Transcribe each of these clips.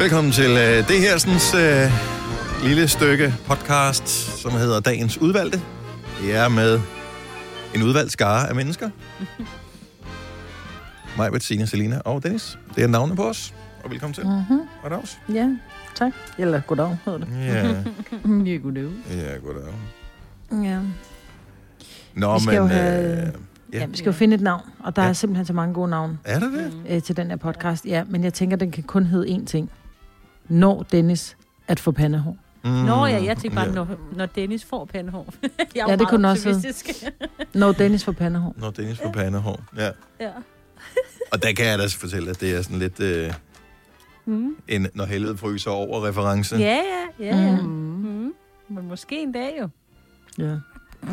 Velkommen til øh, det her sådan, øh, lille stykke podcast, som hedder Dagens Udvalgte. Det er med en udvalgt skare af mennesker. Mig, Bettina, Selina og Dennis. Det er navnet på os. Og velkommen til. Mm-hmm. Goddags. Ja, tak. Eller goddag, hedder det. Ja, Ja, goddag. ja, goddag. Ja. Nå, Vi skal men... jo have- Øh, ja, ja. vi skal jo finde et navn, og der Ja. er simpelthen så mange gode navne Er det det? øh, til den her podcast. Ja, men jeg tænker, den kan kun hedde én ting. Når Dennis at få pandehår. Mm, Nå ja, jeg tænkte bare, ja. når, når Dennis får pandehår. jeg Ja, det kunne også hedde. Når Dennis får pandehår. Når Dennis får pandehår. Ja. ja. Og der kan jeg da fortælle, at det er sådan lidt øh, Mm. en, når helvede fryser over reference. Ja, ja, ja, ja. Mm. Mm. Men måske en dag jo. Ja.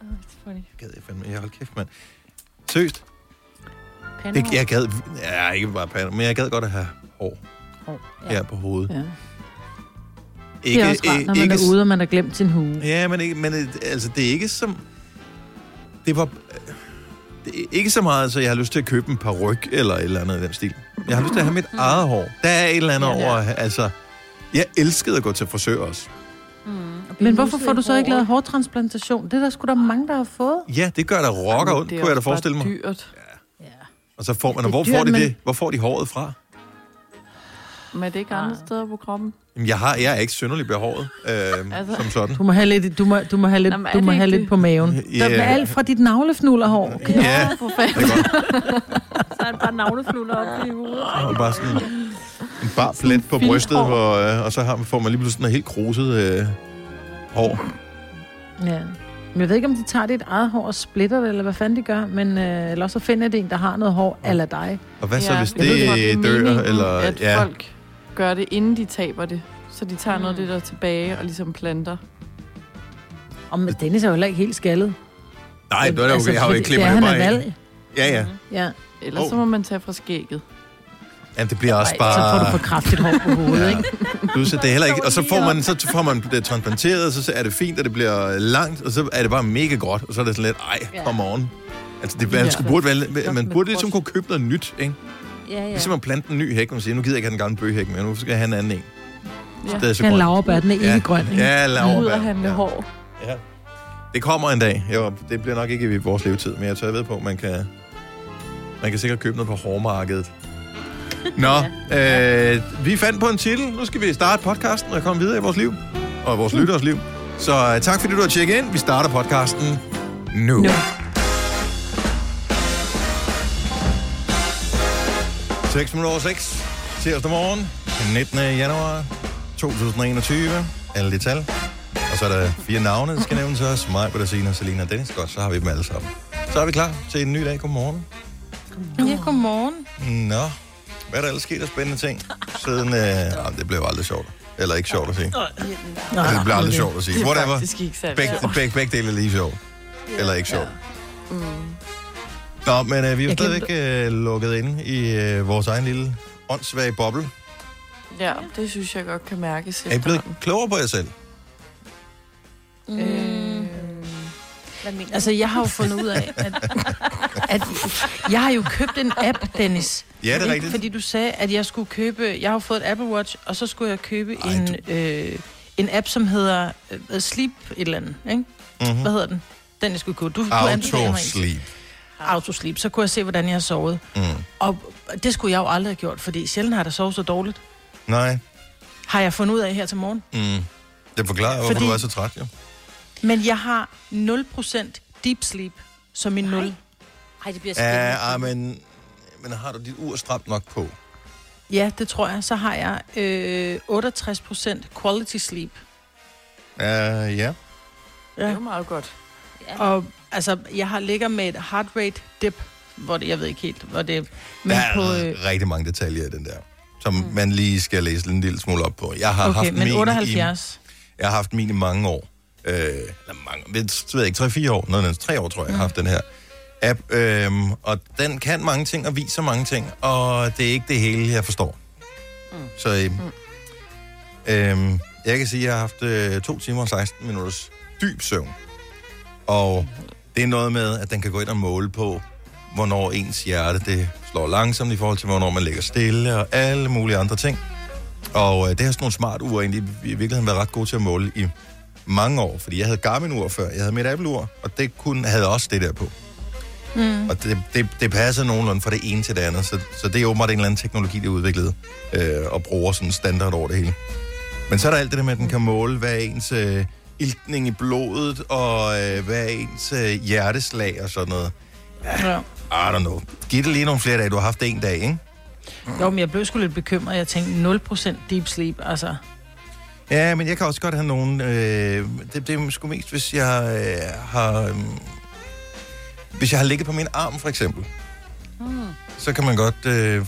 Oh, it's funny. Gad jeg fandme, jeg hold kæft, mand. Seriøst, Pandehår. det, jeg gad, ja, ikke bare pander, men jeg gad godt at have hår Hår, ja. her på hovedet. ja. Ikke, det er også rart, når man er ude, og man har glemt sin hue. Ja, men, ikke, men altså, det er ikke som... Det var... Det er ikke så meget, så jeg har lyst til at købe en paryk eller et eller andet i den stil. Jeg har lyst til at have mit eget hår. Der er et eller andet Ja, over... Altså, jeg elskede at gå til frisør også. Mm. Og Men hvorfor får du så ikke lavet hårtransplantation? Det er der sgu da mange, der har fået. Ja, det gør der rocker ondt, kunne jeg da forestille mig. dyrt. Og så får man, og Det hvor dyrt, får de men- det? Hvor får de håret fra? Men er det ikke andre steder på kroppen? Jamen, jeg, har, jeg er ikke synderligt behåret, øh, Altså- som sådan. Du må have lidt, du må, du må have lidt, Nå, men er du må det have lidt det? på maven. Ja. Der er alt fra dit navlefnullerhår. Ja, for det fanden. er godt. Så er han bare navnefluller op i hovedet. Og bare sådan en bar plet på brystet, hår. hvor, øh, og så har, får man lige pludselig sådan noget helt kruset øh, hår. Ja. Men jeg ved ikke, om de tager dit eget hår og splitter det, eller hvad fanden de gør, men øh, eller også så finder de en, der har noget hår, eller dig. Og hvad så, Ja, hvis jeg ved det er dør? meningen, Eller, at ja. folk gør det, inden de taber det. Så de tager noget af det der tilbage og ligesom planter. Og men Dennis er jo heller ikke helt skaldet. Nej, det er altså, okay. Jeg har jo ikke det klippet er, det han er bare valg. Ja, ja. Ja. Ellers Oh. så må man tage fra skægget. Jamen, det bliver også Ej, så får du bare... for kraftigt hår på hovedet, Ja. ikke? Du, så det er heller ikke, og så får man, så får man det transplanteret, og så er det fint, og det bliver langt, og så er det bare mega godt, og så er det sådan lidt, ej, Ja. come on. Altså, det, man, Ja. skulle, burde, man med burde ligesom kunne købe noget nyt, ikke? Ja, ja. Ligesom at plante en ny hæk, og sige, nu gider jeg ikke have den gamle bøgehæk mere, nu skal jeg have en anden en. Ja. Det er så Han grønt. laverbær, den er ikke grøn, ikke? Ja, laverbær. og handle ja. hår. Ja. Det kommer en dag. Jo, det bliver nok ikke i vores levetid, men jeg tør ved på, at man kan, man kan sikkert købe noget på hårmarkedet. Nå, øh, vi fandt på en titel. Nu skal vi starte podcasten og komme videre i vores liv. Og vores lytteres liv. Så øh, tak fordi du har tjekket ind. Vi starter podcasten nu. Nu. 6 minutter over 6. Tirsdag morgen. Den 19. januar 2021. Alle de tal. Og så er der fire navne, der skal nævnes os. Mig, Bettina, Selina og Dennis. Godt, så har vi dem alle sammen. Så er vi klar til en ny dag. Godmorgen. Ja, godmorgen. Nå, hvad er der ellers sket af spændende ting? Siden, øh, jamen, det blev aldrig sjovt. Eller ikke sjovt at sige. Nej, det bliver aldrig sjovt at sige. Det er Whatever. faktisk ikke særlig Begge, sjovt. begge, begge dele er lige sjovt. Eller ikke sjovt. Mm. Nå, men øh, vi er jo Jeg kan- stadigvæk øh, lukket inde i øh, vores egen lille åndssvage boble. Ja, det synes jeg godt kan mærkes. Er I blevet klogere på jer selv? Mm. Øh, Hvad mener Altså, jeg har jo fundet ud af, at, at jeg har jo købt en app, Dennis. Ja, det er rigtigt. Fordi du sagde, at jeg skulle købe... Jeg har fået et Apple Watch, og så skulle jeg købe Ej, en, øh, en app, som hedder øh, Sleep et eller andet, ikke? Mm-hmm. Hvad hedder den? Den, jeg skulle købe. Du. Autosleep. Autosleep. Så kunne jeg se, hvordan jeg har sovet. Mm. Og det skulle jeg jo aldrig have gjort, fordi sjældent har jeg da sovet så dårligt. Nej. Har jeg fundet ud af her til morgen. Mm. Det forklarer, hvorfor Fordi- du er så træt, jo. Men jeg har 0% deep sleep som min 0. Ej, det bliver spændende. Ja, ah, men, men har du dit ur stramt nok på? Ja, det tror jeg. Så har jeg øh, 68% quality sleep. Uh, ja. det er Ja. jo meget godt. Ja. Og altså, jeg har ligger med et heart rate dip, hvor det, jeg ved ikke helt, hvor det men der er på, øh, rigtig mange detaljer i den der, som mm. man lige skal læse en lille smule op på. Jeg har okay, haft men min 78. I, jeg har haft min i mange år. Øh, eller mange, jeg ved jeg ikke, 3-4 år, noget andet, 3 år tror jeg, jeg har haft den her app. Øhm, og den kan mange ting og viser mange ting, og det er ikke det hele, jeg forstår. Mm. Så øhm, mm. øhm, jeg kan sige, at jeg har haft øh, 2 timer og 16 minutters dyb søvn. Og det er noget med, at den kan gå ind og måle på, hvornår ens hjerte det slår langsomt i forhold til, hvornår man ligger stille og alle mulige andre ting. Og øh, det har sådan nogle smart ure egentlig i virkeligheden været ret gode til at måle i mange år, fordi jeg havde Garmin-ur før, jeg havde mit Apple-ur, og det kunne, havde også det der på. Mm. Og det, det, det passer nogenlunde fra det ene til det andet, så, så det er åbenbart en eller anden teknologi, de har udviklet øh, og bruger sådan standard over det hele. Men så er der alt det der med, at den kan måle, hvad ens øh, iltning i blodet, og øh, hvad ens øh, hjerteslag og sådan noget. Ja. I don't know. Giv det lige nogle flere dage. Du har haft en dag, ikke? Jo, men jeg blev sgu lidt bekymret. Jeg tænkte 0% deep sleep, altså. Ja, men jeg kan også godt have nogen... Øh, det, det er sgu mest, hvis jeg øh, har... Øh, hvis jeg har ligget på min arm, for eksempel. Mm. Så kan man godt... Øh,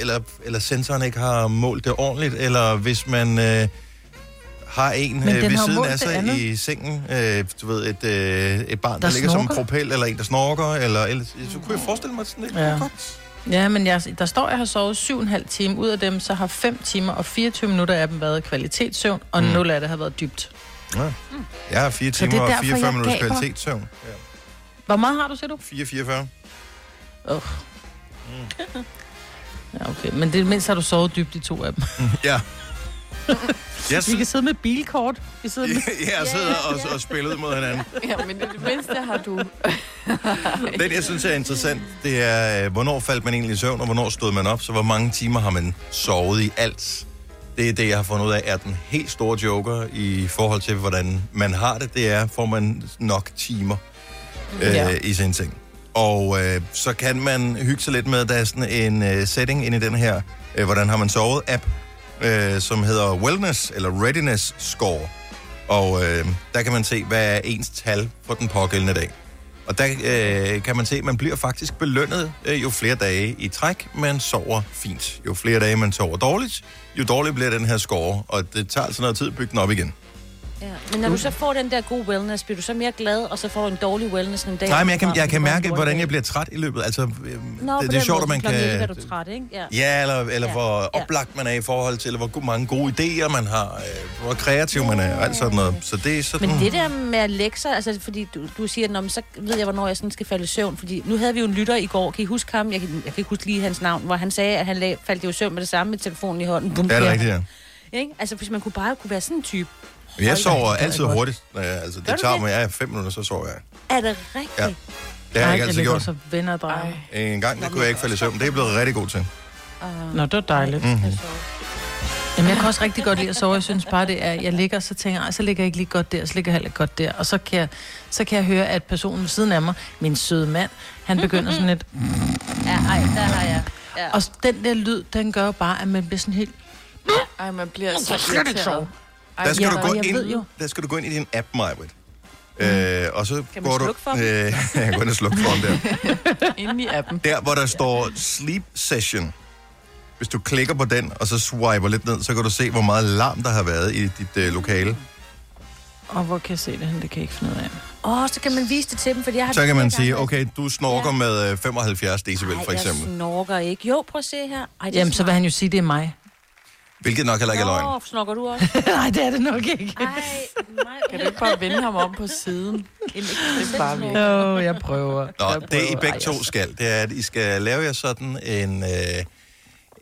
eller, eller sensoren ikke har målt det ordentligt, eller hvis man... Øh, har en øh, ved har siden af sig andet. i sengen, øh, du ved, et, øh, et barn, der, Der ligger som en snorker. propel, eller en, der snorker, eller, eller så kunne jeg forestille mig, sådan lidt ja. godt. Ja, men jeg, der står, at jeg har sovet 7,5 timer. Ud af dem, så har 5 timer og 24 minutter af dem været kvalitetssøvn, og Mm. 0 af det har været dybt. Ja. Jeg har fire Så det er timer og derfor, 44 jeg minutters gaber. kvalitetssøvn. Ja. Hvor meget har du, siger du? 4-44. Oh. Ja, okay. Men det mindst har du sovet dybt i to af dem. Ja. Jeg, Vi kan sidde med bilkort. Vi sidder med... jeg sidder og, og spiller ud mod hinanden. Ja, men det, det mindste har du... Den, jeg synes er interessant, det er, øh, hvornår faldt man egentlig i søvn, og hvornår stod man op, så hvor mange timer har man sovet i alt. Det er det, jeg har fundet ud af, er den helt store joker i forhold til, hvordan man har det. Det er, får man nok timer øh, Ja. i sin ting. Og øh, så kan man hygge sig lidt med, der er sådan en øh, setting inde i den her, øh, hvordan har man sovet app, øh, som hedder Wellness, eller Readiness Score. Og øh, der kan man se, hvad er ens tal for den pågældende dag. Og der øh, kan man se, at man bliver faktisk belønnet øh, jo flere dage i træk, man sover fint. Jo flere dage man sover dårligt, jo dårligere bliver den her score, og det tager altså noget tid at bygge den op igen. Ja. Men når du så får den der gode wellness, bliver du så mere glad, og så får du en dårlig wellness en dag? Nej, men jeg kan, Nå, jeg kan mærke, hvordan jeg bliver træt i løbet. Altså, øh, Nå, det, det er sjovt, at man kan... 11 er du træt, ikke? Ja. Ja, eller, eller Ja. hvor Ja. oplagt man er i forhold til, eller hvor mange gode idéer man har, øh, hvor kreativ man er, og alt sådan noget. Så det er sådan... Men det der med at lægge sig, altså fordi du, du siger, Nå, men så ved jeg, hvornår jeg sådan skal falde i søvn. Fordi nu havde vi jo en lytter i går, kan I huske ham? Jeg kan, jeg kan ikke huske lige hans navn, hvor han sagde, at han lag, faldt i søvn med det samme med telefonen i hånden. Bum, Ja, det er ja. rigtigt, ja. Ikke? Altså hvis man kunne bare kunne være sådan en type. Men jeg sover altid jeg godt. hurtigt. Øh, altså, det tager mig ja, fem minutter, så sover jeg. Er det rigtigt? Ja. Det har jeg ikke altid ligger gjort. så venner. En gang, der kunne jeg ikke falde i søvn. Det er jeg blevet rigtig god til. Uh, Nå, det var dejligt. Mhm. Jamen, jeg kan også rigtig godt lide at sove. Jeg synes bare, det er, jeg ligger, så tænker jeg, "Ej, så ligger jeg ikke lige godt der, så ligger jeg heller ikke godt der. Og så kan jeg, så kan jeg høre, at personen ved siden af mig, min søde mand, han begynder sådan lidt... ja, ej, der har jeg. Ja. Og den der lyd, den gør jo bare, at man bliver sådan helt... Ej, man bliver så slet ikke irriteret. Der skal, ja, du gå ind, jo- der skal du gå ind i din app, Majbrit. Øh, og så Kan man går du... for? Øh, jeg går ind og slukke for den der. inde i appen. Der, hvor der står Sleep Session. Hvis du klikker på den, og så swiper lidt ned, så kan du se, hvor meget larm der har været i dit øh, lokale. Og hvor kan jeg se det hen? Det kan jeg ikke finde ud af. Åh, oh, så kan man vise det til dem, fordi jeg har... Så kan man sige, okay, du snorker Ja. med øh, 75 decibel, Ej, for eksempel. jeg snorker ikke. Jo, prøv at se her. Ej, Jamen, så vil han jo sige, det er mig. Hvilket nok heller ikke er løgn. Nå, snorker du også? Nej, det er det nok ikke. Ej, mig. Kan du ikke bare vende ham om på siden? Det er bare vildt. Jo, jeg prøver. Nå, jeg det I prøver. begge Ej, to jeg- skal, det er, at I skal lave jer sådan en, øh,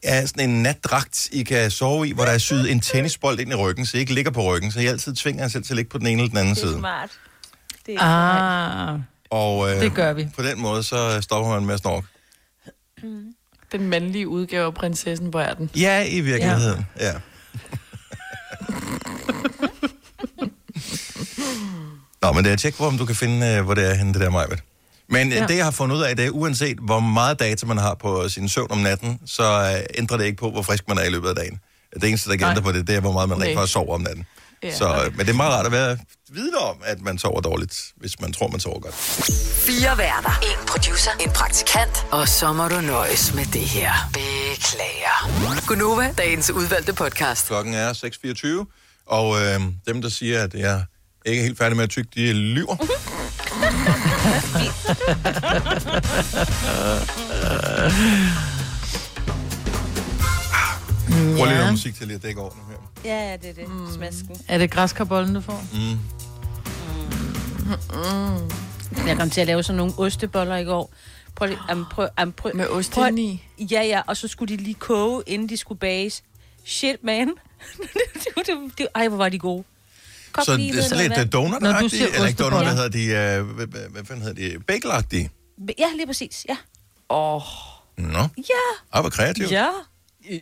ja, sådan en natdragt, I kan sove i, hvor der er syet en tennisbold ind i ryggen, så I ikke ligger på ryggen, så I altid tvinger jer selv til at ligge på den ene eller den anden Det er side. smart. Det er smart. Ah, Og øh, det gør vi. på den måde, så stopper man med at snorke. Den mandlige udgave af prinsessen, er den? Ja, i virkeligheden, ja. ja. Nå, men det er tjek på, om du kan finde, øh, hvor det er henne, det der Majbet. Men ja. Ja. det, jeg har fundet ud af, det er, uanset hvor meget data man har på sin søvn om natten, så øh, ændrer det ikke på, hvor frisk man er i løbet af dagen. Det eneste, der kan ændre på det, det er, hvor meget man Okay. rent faktisk sover om natten. Ja. Så, øh, men det er meget rart at være vidne om, at man sover dårligt, hvis man tror, man sover godt. Fire værter. En producer. En praktikant. Og så må du nøjes med det her. Beklager. Gunova, dagens udvalgte podcast. Klokken er 6.24, og øh, dem, der siger, at jeg ikke er helt færdig med at tykke, de lyver. Prøv lige noget musik til lige at dække over nu her. Ja, ja, det er det. Mm. Smasken. Er det græskarbollen, du får? Jeg kom til at lave sådan nogle osteboller i går. Prøv lige, um, prøv, um, prøv, Med ost prøv- indeni. Ja, ja, og så skulle de lige koge, inden de skulle bages. Shit, man. det, det, det, det, ej, hvor var de gode. Kog Så lige det er i sådan lidt uh, donut-agtige, siger eller ikke donut, hvad hedder de, uh, hvad, hvad, hvad fanden hedder de, bagelagtige? Ja, lige præcis. Ja. Åh, oh, Nå, Ja. ej, hvor kreativt. Ja.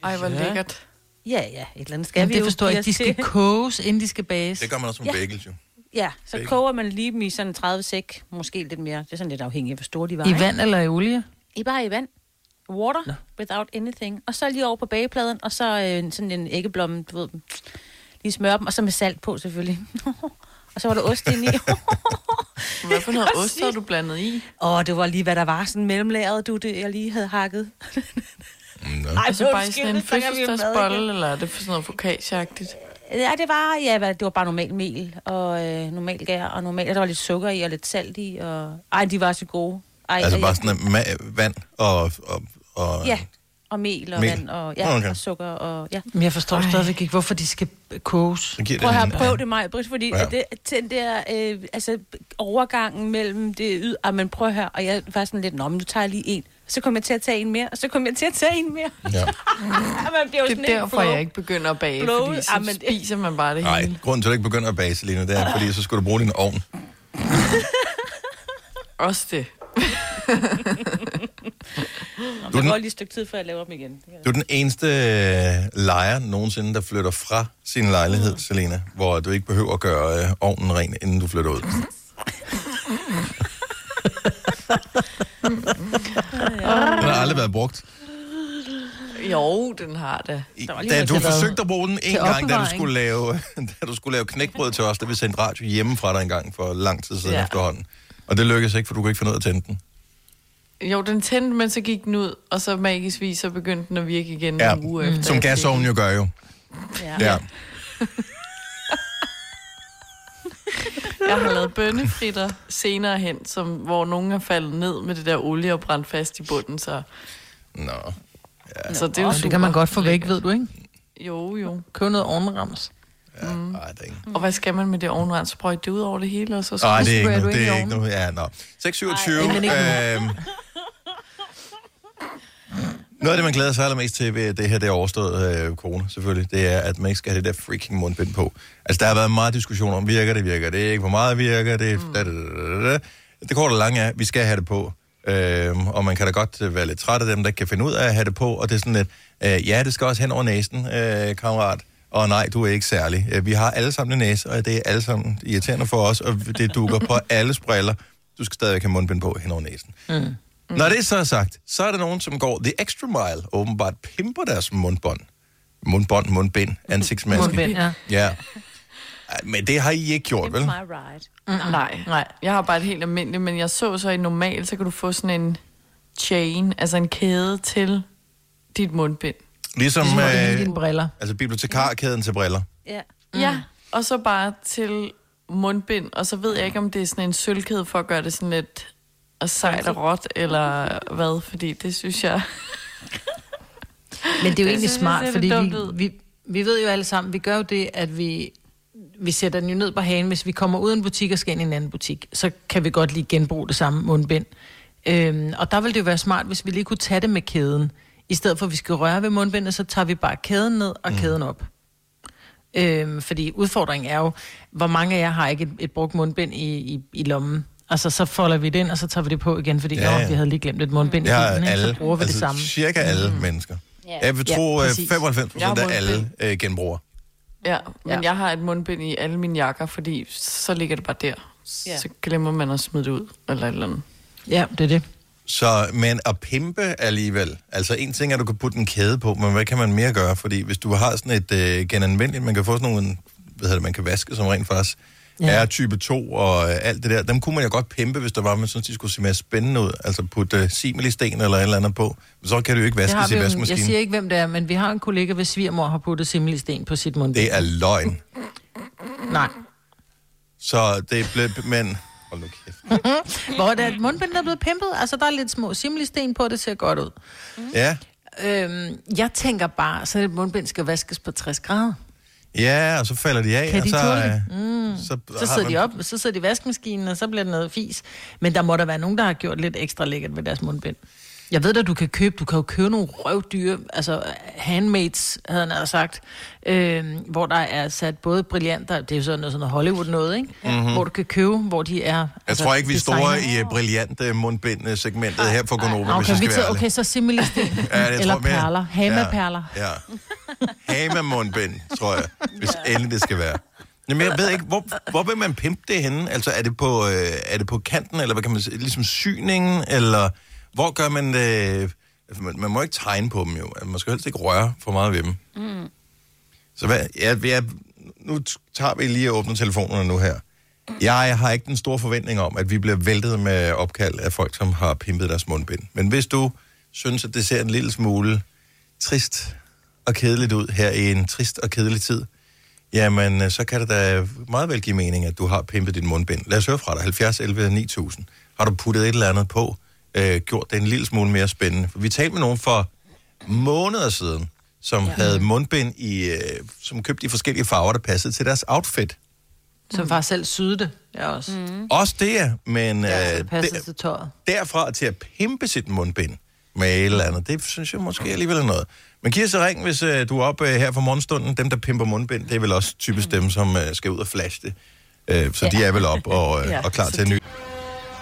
ej, hvor Ja. lækkert. Ja, ja. Et eller andet skal Jamen, vi det jo forstår jeg ikke. De skal til. koges, inden de skal bages. Det gør man også med Ja. bagels, jo. Ja, så Bacon. koger man lige dem i sådan 30 sæk, måske lidt mere. Det er sådan lidt afhængigt af, hvor store de var. I ikke? vand eller i olie? I bare i vand. Water, no. without anything. Og så lige over på bagepladen, og så øh, sådan en æggeblomme, du ved, lige smøre dem, og så med salt på selvfølgelig. og så var der ost ind i. Hvad for noget ost har du blandet i? Åh, det var lige, hvad der var, sådan mellemlæret, du, det jeg lige havde hakket. Nå. Ej, Altså bare i sådan en fødselsdagsbolle, eller er det for sådan noget focaccia-agtigt? Ja, det var, ja, det var bare normal mel, og øh, normal gær, og normal, der var lidt sukker i, og lidt salt i, og... Ej, de var så gode. Ej, Altså og bare sådan en ma- vand og, og, og Ja, og mel og Mel. vand, og, ja, Okay. og sukker, og ja. Men jeg forstår stadigvæk ikke, hvorfor de skal koges. Prøv at prøv det mig, Britt, fordi Ja. det, den der, øh, altså, overgangen mellem det yd... Ah, men prøv høre, og jeg var sådan lidt, nå, men nu tager jeg lige en. Så kom jeg til at tage en mere, og så kom jeg til at tage en mere. Ja. man bliver jo Det er derfor, jeg ikke begynder at bage, Blow- fordi så Ah, men spiser man bare det Nej, hele. grunden til, at du ikke begynder at bage, Selina, det er, fordi så skulle du bruge din ovn. Også det. Det går lige et stykke tid, før jeg laver dem igen. Du er den eneste øh, lejer nogensinde, der flytter fra sin lejlighed, mm. Selena, hvor du ikke behøver at gøre øh, ovnen ren, inden du flytter ud. Har aldrig været brugt. Jo, den har det. Da du forsøgte at bruge den en gang, da du, skulle lave, da du skulle lave knækbrød til os, da vi sendte radio hjemme fra dig en gang for lang tid siden ja. Efterhånden. Og det lykkedes ikke, for du kunne ikke finde ud af at tænde den. Jo, den tændte, men så gik den ud, og så magisk vis, så begyndte den at virke igen Ja, en uge efter. Som gasovnen jo gør jo. Ja. Ja. Jeg har lavet bønnefritter senere hen, som, hvor nogen er faldet ned med det der olie og brændt fast i bunden, så, Nå. så det er jo Og det kan man godt få væk, ved du, ikke? Jo, jo. Køb noget ovenrams. Ja, mm. ej, det er ikke. Og hvad skal man med det ovenrens? Sprøjte det ud over det hele, og så Nej, det er ikke ind Det er ikke nu. Ja, nå. 627. Ej, Øhm, noget af det, man glæder sig allermest til ved det her, det er overstået øh, corona, selvfølgelig, det er, at man ikke skal have det der freaking mundbind på. Altså, der har været meget diskussion om, virker det, virker det ikke, hvor meget virker det, mm. da, da, da, da. Det korte og lange er, vi skal have det på. Øhm, og man kan da godt øh, være lidt træt af dem, der kan finde ud af at have det på, og det er sådan lidt, øh, ja, det skal også hen over næsen, øh, kammerat. Og nej, du er ikke særlig. Øh, Vi har alle sammen en næse, og det er alle sammen irriterende for os, og det dukker på alles briller. Du skal stadigvæk have mundbind på hen over næsen. Mm. Når det så er sagt, så er der nogen, som går the extra mile, åbenbart pimper deres mundbånd. Mundbånd, mundbind, ansigtsmaske. Mundbind, ja. Ja. Men det har I ikke gjort, vel? My ride. Mm, nej. Nej. Jeg har bare et helt almindeligt, men jeg så så i normal, så kan du få sådan en chain, altså en kæde til dit mundbind. Ligesom, Ligesom øh, dine briller. altså bibliotekarkæden til briller. Ja. Mm. Ja, og så bare til mundbind, og så ved jeg ikke, om det er sådan en sølvkæde for at gøre det sådan lidt og sejt og råt, eller hvad, fordi det synes jeg... Men det er jo Det egentlig synes jeg smart, ser fordi vi, vi, vi ved jo alle sammen, vi gør jo det, at vi, vi sætter den jo ned på hagen. Hvis vi kommer ud af en butik og skal ind i en anden butik, så kan vi godt lige genbruge det samme mundbind. Øhm, og der vil det jo være smart, hvis vi lige kunne tage det med kæden. I stedet for, at vi skal røre ved mundbindet, så tager vi bare kæden ned og mm. kæden op. Øhm, fordi udfordringen er jo, hvor mange af jer har ikke et, et brugt mundbind i, i, i lommen. Altså, så folder vi det ind, og så tager vi det på igen, fordi Ja, ja, ja. vi havde lige glemt et mundbind i bilen, ikke? alle, så bruger vi altså det samme. cirka alle mm. mennesker. Ja. Jeg vil tro, ja, præcis. 95 Jeg har procent af alle øh, genbruger. Ja, men ja. jeg har et mundbind i alle mine jakker, fordi så ligger det bare der. Ja. Så glemmer man at smide det ud, eller et eller andet. Ja, det er det. Så, men at pimpe alligevel, altså en ting er, at du kan putte en kæde på, men hvad kan man mere gøre? Fordi hvis du har sådan et øh, genanvendeligt, man kan få sådan nogle, hvad hedder det, man kan vaske, som rent faktisk ja. Ja. er type 2 og øh, alt det der, dem kunne man jo godt pimpe, hvis der var, man synes, de skulle se mere spændende ud. Altså putte øh, similisten eller et eller andet på. Så kan det jo ikke Det vi i jo, en- jeg vaskemaskinen. siger ikke, hvem det er, men vi har en kollega, hvis svigermor har puttet simmelisten på sit mundbind. Det er løgn. Nej. Så det blev, men... Hold nu kæft. Hvor er det et mundbind, der er blevet pimpet? Altså, der er lidt små simmelisten på, det ser godt ud. Ja, Øhm, jeg tænker bare, så et mundbind skal vaskes på 60 grader. Ja, og så falder de af, Kan og de så, tåle øh, det? Mm. så, Så sidder de op, så sidder de i vaskemaskinen, og så bliver det noget fis. Men der må der være nogen, der har gjort lidt ekstra lækkert ved deres mundbind. Jeg ved at du kan købe, du kan jo købe nogle røvdyre, altså handmaids, havde han altså sagt, øh, hvor der er sat både brillanter, det er jo sådan noget, sådan noget Hollywood noget, ikke? Mm-hmm. Hvor du kan købe, hvor de er. Jeg tror ikke, vi designet. i uh, brillante mundbind-segmentet her på Gonova, Nå, hvis okay, vi skal okay, så similisten. Ja, jeg Eller tror perler. Hama-perler. Ja, ja. Hama-mundbind, tror jeg, hvis endelig det skal være. Jamen, jeg ved ikke, hvor, hvor vil man pimpe det henne? Altså, er det på, øh, er det på kanten, eller hvad kan man sige, ligesom syningen, eller hvor gør man det? Altså, man, man må ikke tegne på dem jo. Altså, Man skal helst ikke røre for meget ved dem. Mm. Så hvad, jeg, jeg, nu tager vi lige og åbner telefonerne nu her. Jeg har ikke den store forventning om, at vi bliver væltet med opkald af folk, som har pimpet deres mundbind. Men hvis du synes, at det ser en lille smule trist og kedeligt ud her i en trist og kedelig tid, jamen øh, så kan det da meget vel give mening, at du har pimpet din mundbind. Lad os høre fra dig. 70 11 9000. Har du puttet et eller andet på? Øh, gjort det en lille smule mere spændende? For vi talte med nogen for måneder siden, som ja. havde mundbind, i, øh, som købte i forskellige farver, der passede til deres outfit. Som faktisk selv syede det. Jeg også. Mm. Også det, er, men Ja, øh, det der, til tøjet. derfra til at pimpe sit mundbind med et eller andet, det synes jeg måske alligevel er noget. Men giv os ring, hvis øh, du er oppe øh, her for morgenstunden. Dem, der pimper mundbind, det er vel også typisk dem, som øh, skal ud og flashe det. Øh, så ja. de er vel op og, øh, Ja, og klar til en ny.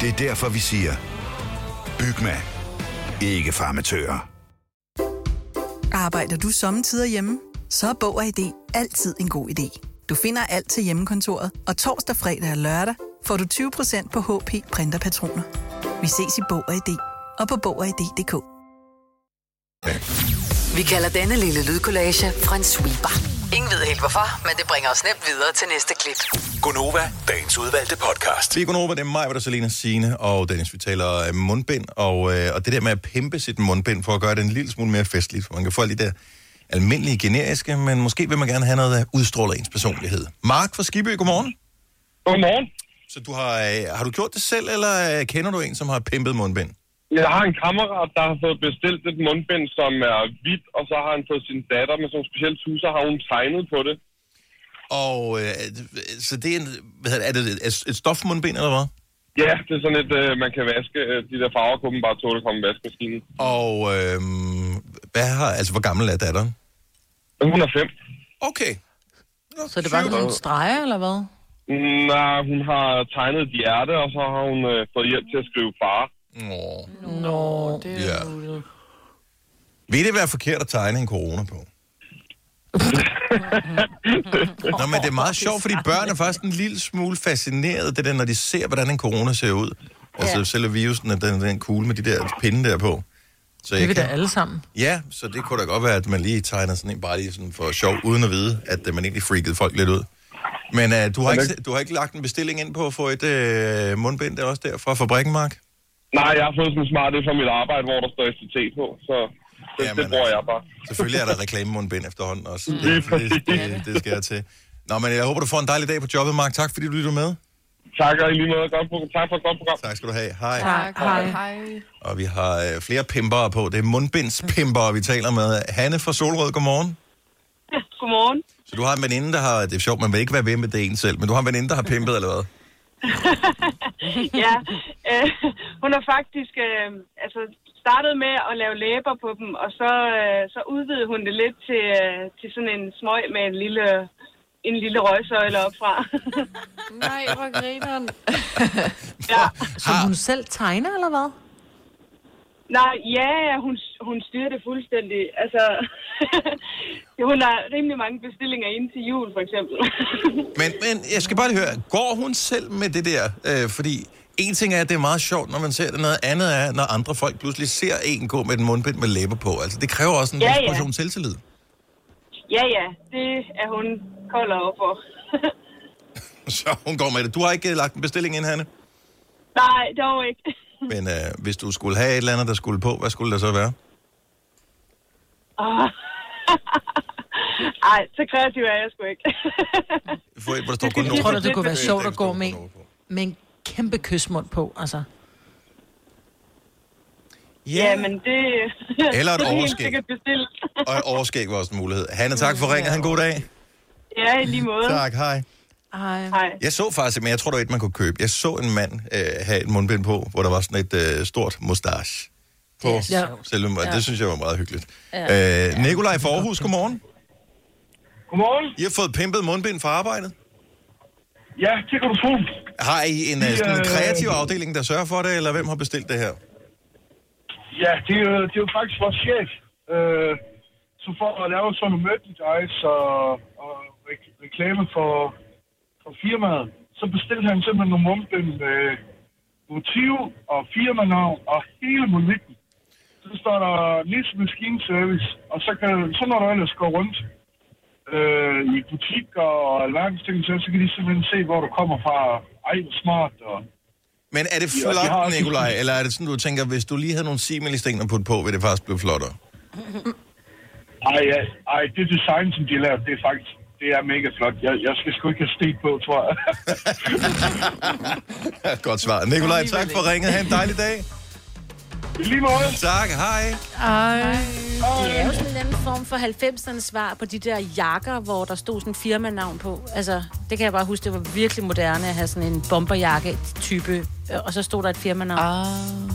Det er derfor, vi siger, Bygma. Ikke farmatører. Arbejder du sommetider hjemme? Så er Bog og ID altid en god idé. Du finder alt til hjemmekontoret, og torsdag, fredag og lørdag får du 20% på HP printerpatroner. Vi ses i Bog og ID og på Bog og ID.dk. Vi kalder denne lille lydkollage en sweeper. Ingen ved helt hvorfor, men det bringer os nemt videre til næste klip. Gonova, dagens udvalgte podcast. Vi er over, det er mig, hvor der Selina Signe og Dennis. Vi taler øh, mundbind, og, øh, og det der med at pimpe sit mundbind for at gøre det en lille smule mere festligt. For man kan få alle de der almindelige generiske, men måske vil man gerne have noget, der udstråler ens personlighed. Mark fra Skibø, godmorgen. Godmorgen. Så du har, øh, har du gjort det selv, eller øh, kender du en, som har pimpet mundbind? Jeg har en kammerat, der har fået bestilt et mundbind, som er hvidt, og så har han fået sin datter med sådan en speciel tus, og har hun tegnet på det. Og øh, så det er, en, hvad hedder, er det et, et stofmundbind, eller hvad? Ja, det er sådan et, øh, man kan vaske øh, de der farver, kunne man bare tåle at komme i vaskemaskinen. Og øh, hvad har, altså, hvor gammel er datteren? Hun er fem. Okay. Så det var nogle streger, eller hvad? Nej, hun har tegnet et hjerte, og så har hun øh, fået hjælp til at skrive far. Nå. Nå, det er Ja. ja. Vil det være forkert at tegne en corona på? Nå, men det er meget sjovt, fordi børn er faktisk en lille smule fascineret, det der, når de ser, hvordan en corona ser ud. Altså, Ja. selve virusen er den, den kugle med de der pinde der på. Så Det er jeg vi da kan, alle sammen. ja, så det kunne da godt være, at man lige tegner sådan en bare lige sådan for sjov, uden at vide, at øh, man egentlig freakede folk lidt ud. Men uh, du, har ikke, du har ikke lagt en bestilling ind på at få et uh, mundbind der også der fra fabrikken, Mark? Nej, jeg har fået sådan en smart det fra mit arbejde, hvor der står STT på, så det, Jamen, det bruger jeg bare. Selvfølgelig er der reklamemundbind efterhånden også. Lige Det, det, det, det skal jeg til. Nå, men jeg håber, du får en dejlig dag på jobbet, Mark. Tak, fordi du lytter med. Tak, og i lige måde. Godt, program. tak for et godt program. Tak skal du have. Hej. Tak, hej. hej. Og vi har øh, flere pimpere på. Det er mundbindspimpere, vi taler med. Hanne fra Solrød, godmorgen. Godmorgen. Så du har en veninde, der har... Det er sjovt, man vil ikke være ved med det en selv, men du har en veninde, der har pimpet, eller hvad? ja, øh, hun har faktisk øh, altså startet med at lave læber på dem, og så, øh, så udvidede hun det lidt til, øh, til sådan en smøg med en lille, en lille røgsøjle op fra. Nej, hvor grineren. ja. Som hun selv tegner, eller hvad? Nej, ja, hun, hun styrer det fuldstændig. Altså, hun har rimelig mange bestillinger ind til jul, for eksempel. Men, men jeg skal bare lige høre, går hun selv med det der? Øh, fordi en ting er, at det er meget sjovt, når man ser det. Noget andet er, når andre folk pludselig ser en gå med den mundbind med læber på. Altså, det kræver også en Ja, ja, portion selvtillid. ja, ja, det er hun kold over for. Så hun går med det. Du har ikke øh, lagt en bestilling ind, Hanne? Nej, dog ikke. Men øh, hvis du skulle have et eller andet, der skulle på, hvad skulle det så være? Åh. Ej, så kreativ er jeg sgu ikke. Et, hvor der står Jeg Gonova. tror da, det kunne være sjovt at gå med, en- med en kæmpe kysmund på, altså. ja, men det... Eller et er overskæg. Og et overskæg var også en mulighed. Hanne, tak for ringen. Ha' en god dag. Ja, i lige måde. Tak, hej. Hej. Hej. Jeg så faktisk, men jeg tror, det var et, man kunne købe. Jeg så en mand øh, have et mundbind på, hvor der var sådan et øh, stort mustache på Det er Ja. selve. Det synes jeg var meget hyggeligt. Ja. Øh, Nikolaj for Aarhus, godmorgen. Godmorgen. I har fået pimpet mundbind fra arbejdet. Ja, det kan du tro. Har I en, øh, sådan en Øh. kreativ afdeling, der sørger for det, eller hvem har bestilt det her? Ja, det er, jo- det er jo faktisk vores chef. Øh, så for at lave sådan nogle merchandise og, og re- reklame for, for firmaet, så bestilte han simpelthen nogle mundbind med motiv og firmanavn og hele mulikken. Så står der Nis Machine Service, og så, kan, så når du ellers går rundt øh, i butikker og alverdens ting, så, så kan de simpelthen se, hvor du kommer fra. Ej, hvor smart. Og, Men er det Ja, de flot, Nikolaj, eller er det sådan, du tænker, hvis du lige havde nogle similistænger på på, vil det faktisk blive flottere? Ej, ej, det design, som de har lavet, det er faktisk det er mega flot. Jeg, jeg skal sgu ikke have sted på, tror jeg. Godt svar. Nikolaj, tak for ringet. Ha' en dejlig dag. I lige måde. Tak, hej. Ej. Det er jo sådan en anden form for 90'ernes svar på de der jakker, hvor der stod sådan en firmanavn på. Altså, det kan jeg bare huske, det var virkelig moderne at have sådan en bomberjakke-type, og så stod der et firmanavn. Ah.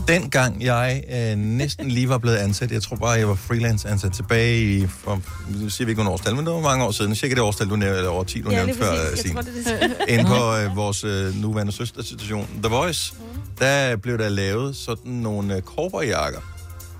Dengang jeg øh, næsten lige var blevet ansat, jeg tror bare, jeg var freelance ansat tilbage i, for, nu siger vi ikke, hvornår årstal, men det var mange år siden. Cirka det årstal, du nævnte, eller over 10, du Ja, nævnte før, Signe. Inde på øh, vores øh, nuværende søsterstation, The Voice, der blev der lavet sådan nogle øh, korperjakker.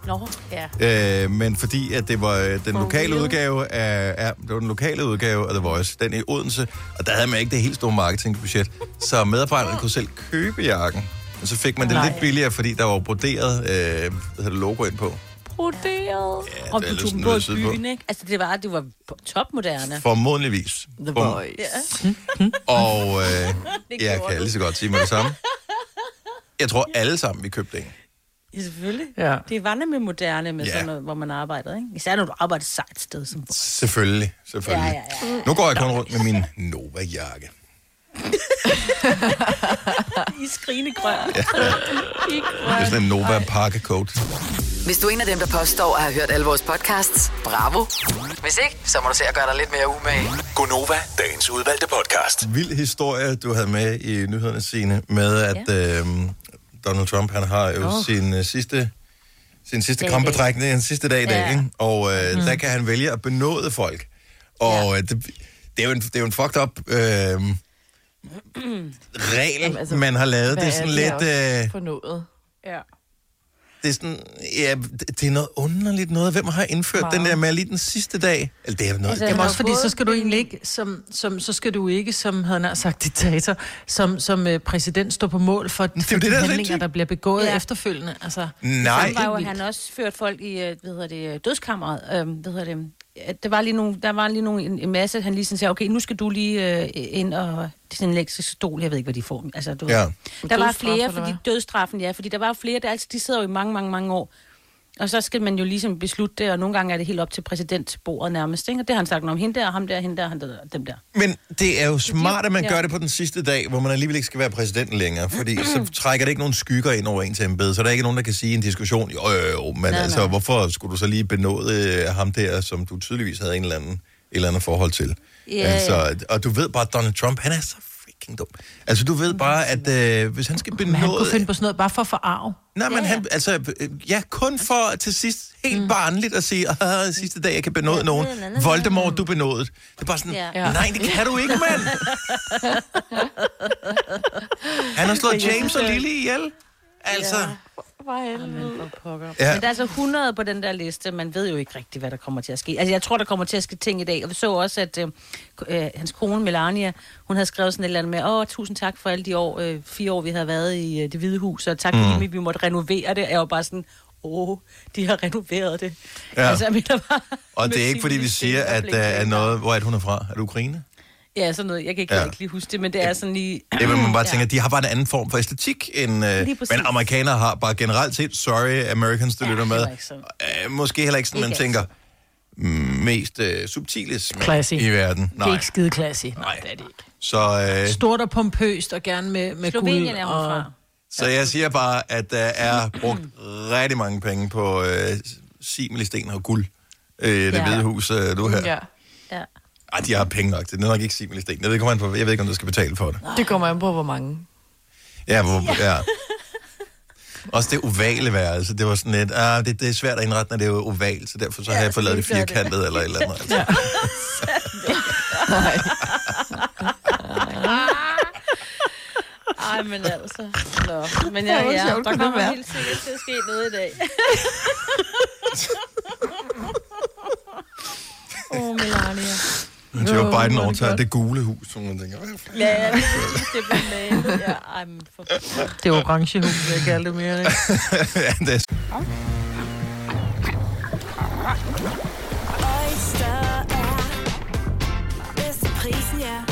Nå, ja. Øh, men fordi at det var øh, den lokale udgave af ja, det var den lokale udgave af The Voice, den i Odense, og der havde man ikke det helt store marketingbudget, så medarbejderne kunne selv købe jakken. Og så fik man det Nej. lidt billigere, fordi der var broderet øh, hvad hedder det, logo ind på. Broderet. Ja, og du tog dem på i byen, ikke? Altså, det var, det var topmoderne. Formodentligvis. The. Voice. Og øh, Det jeg kan lige så godt sige med det samme. Jeg tror alle sammen, vi købte en. Ja, selvfølgelig. Ja. Det var nemlig moderne med Ja. ja. sådan noget, hvor man arbejdede, ikke? Især når du arbejder et sejt sted som Selvfølgelig, selvfølgelig. Ja, ja, Nu går jeg kun rundt med min Nova-jakke. I skrigende grøn. Ja. Det er sådan en Nova pakkecoat. Hvis du er en af dem, der påstår at have hørt alle vores podcasts, bravo. Hvis ikke, så må du se at gøre dig lidt mere umage. Gonova, dagens udvalgte podcast. Vild historie, du havde med i nyhederne, Signe, med at ja. øh, Donald Trump, han har jo oh. Sin øh, sidste sin sidste krampetrækning, den sidste dag i dag, Ja. ikke? og øh, mm. der kan han vælge at benåde folk. Og ja. det, det, er jo en, det er jo en fucked up øh, regel, Jamen, altså, man har lavet. Det er sådan det lidt... Øh, For noget. Ja. Det er sådan, ja, det, det er noget underligt noget. Hvem har indført Meget. den der med lige den sidste dag? Eller det er noget, Altså, Jamen har også fordi, så skal du en- egentlig ikke, som, som, så skal du ikke, som havde nær sagt diktator, som, som øh, præsident stå på mål for, for jo de det, der er handlinger, der bliver begået Ja. efterfølgende. Altså, Nej, var jo, han også ført folk i, øh, hvad hedder det, dødskammeret. Øh, hvad hedder det, Ja, der var lige nogle, der var lige nogle, en, en masse, han lige sådan sagde, okay, nu skal du lige øh, ind og, det er sådan en elektrisk stol, jeg ved ikke, hvad de får. Altså, du, Ja. Der var flere, fordi dødstraffen, ja, fordi der var flere, der altid, de sidder jo i mange, mange, mange år. Og så skal man jo ligesom beslutte det, og nogle gange er det helt op til præsidentbordet nærmest, ikke? Og det har han sagt om hende der, ham der, hende der, han der, dem der. Men det er jo smart, at man Ja. gør det på den sidste dag, hvor man alligevel ikke skal være præsident længere, fordi så trækker det ikke nogen skygger ind over ens embede, så der er ikke nogen, der kan sige i en diskussion, jo, jo, jo, men Nej, altså, nej. hvorfor skulle du så lige benåde øh, ham der, som du tydeligvis havde en eller anden, et eller andet forhold til? Ja, altså, og du ved bare, at Donald Trump, han er så fucking dum. Altså, du ved bare, at øh, hvis han skal Men han kunne benåde... finde på sådan noget bare for at forarve. Nej, men han, altså, øh, ja, kun for til sidst helt mm. barnligt at sige, ah, sidste dag, jeg kan benåde nogen. Voldemort, du benådet. Det er bare sådan, Ja. ja. nej, det kan du ikke, mand. Han har slået James og Lily ihjel. Altså, For helvede. Ja. Men der er altså 100 på den der liste. Man ved jo ikke rigtigt, hvad der kommer til at ske. Altså, jeg tror, der kommer til at ske ting i dag. Og vi så også, at øh, øh, hans kone, Melania, hun havde skrevet sådan et eller andet med, åh, tusind tak for alle de år, øh, fire år, vi havde været i øh, det hvide hus, og tak fordi Mm. vi måtte renovere det. Jeg var bare sådan, åh, de har renoveret det. Ja. Altså, jeg mener bare, og det er ikke, fordi vi siger, at der er noget... Hvor er det, hun er fra? Er det Ukraine? Ja, sådan noget. Jeg kan ikke, Ja. ja. ikke lige huske det, men det er sådan lige... Det vil man bare Ja. tænke, at de har bare en anden form for æstetik end... Øh, men amerikanere har bare generelt set, sorry, Americans, der ja, lytter med, heller ikke sådan. øh, måske heller ikke sådan, man Ikke tænker, mm, mest øh, subtile smag Classy. i verden. Det er ikke skide classy. Nej, det er det ikke. Så, øh, Stort og pompøst og gerne med, med Slovenien guld. er og... fra. så jeg siger bare, at der er brugt rigtig mange penge på øh, simmelisten og guld. Øh, det Ja. hvide hus, øh, du her. Ja. Ja. Ej, de har penge nok. Det er nok ikke simmelisten. Jeg ved ikke, om, man, jeg ved ikke, om du skal betale for det. Det kommer an på, hvor mange. Ja, hvor, ja. Også det ovale værelse, det var sådan lidt, ah, det, det er svært at indrette, når det er ovalt, så derfor så Ja, har jeg så fået lavet det vi gør det. firkantet eller et eller andet. Altså. Ej, men altså. Nå. Men ja, Ja, hvor ja, sjovt der kunne det kommer være. helt sikkert til at ske noget i dag. Åh, oh, Melania. Men Joe Biden er overtager det gule hus, som man tænker, hvad? Ja, ja, det, blev malet. Ja, ej, men for... Det er orange hus, jeg kalder det mere. Ikke? ja, det er Oyster er bedst til prisen, ja.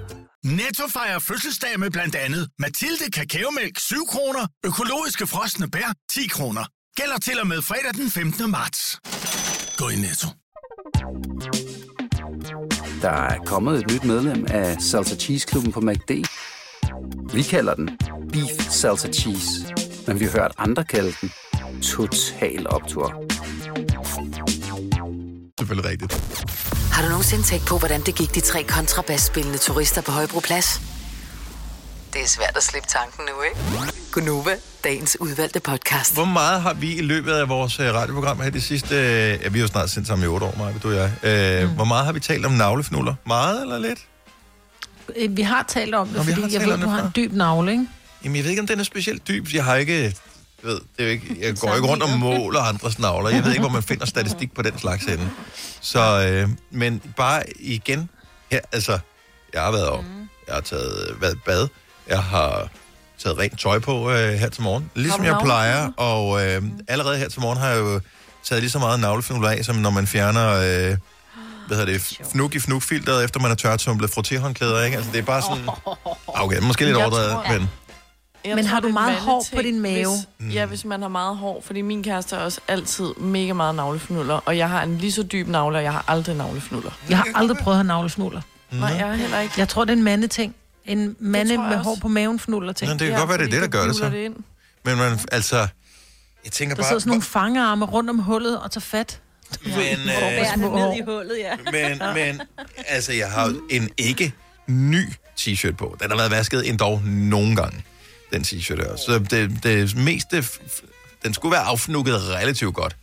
Netto fejrer fødselsdag med blandt andet Mathilde Kakaomælk 7 kroner, økologiske frosne bær 10 kroner. Gælder til og med fredag den 15. marts. Gå i Netto. Der er kommet et nyt medlem af Salsa Cheese Klubben på MACD. Vi kalder den Beef Salsa Cheese, men vi har hørt andre kalde den Total Optor. selvfølgelig rigtigt. Har du nogensinde tænkt på, hvordan det gik de tre kontrabasspillende turister på Højbroplads? Det er svært at slippe tanken nu, ikke? Gunova, dagens udvalgte podcast. Hvor meget har vi i løbet af vores øh, radioprogram her det sidste... Øh, ja, vi har jo snart sendt sammen i otte år, Maja, du og jeg. Øh, mm. Hvor meget har vi talt om navlefnuller? Meget eller lidt? Øh, Vi har talt om det, Nå, har fordi jeg ved, du det har en dyb navle, ikke? Jamen, jeg ved ikke, om den er specielt dyb. Jeg har ikke... Jeg ved, det er jo ikke, jeg går ikke rundt og måler andres navler. Jeg ved ikke, hvor man finder statistik på den slags ende. Så, øh, men bare igen, her, altså, jeg har været op. Jeg har taget, været i bad. Jeg har taget rent tøj på øh, her til morgen. Ligesom jeg plejer. Og øh, allerede her til morgen har jeg jo taget lige så meget navlefnuller af, som når man fjerner... Øh, hvad hedder det, fnuk i fnuk filteret, efter man har tørretumblet frottéhåndklæder, ikke? Altså, det er bare sådan... Okay, måske lidt overdrevet, men... Jeg Men tror, har du er meget hår på din mave? Hvis, ja, hvis man har meget hår, fordi min kæreste har også altid mega meget navlefnuller, og jeg har en lige så dyb navle, og jeg har aldrig navlefnuller. Jeg har aldrig prøvet at have navlefnuller. Nej, jeg har heller ikke. Jeg tror, det er en mandeting. En mande med også. hår på maven fnuller ting. Nå, det kan godt være, det er det, der gør det så. Det ind. Men man, altså, jeg tænker Der bare... sidder sådan nogle fangearme rundt om hullet og tager fat. Men, Bærene øh, ned i hullet, ja. men, men, altså, jeg har en ikke ny t-shirt på. Den har været vasket endda nogle gange, den t-shirt her. Så det, det meste, den skulle være affnukket relativt godt.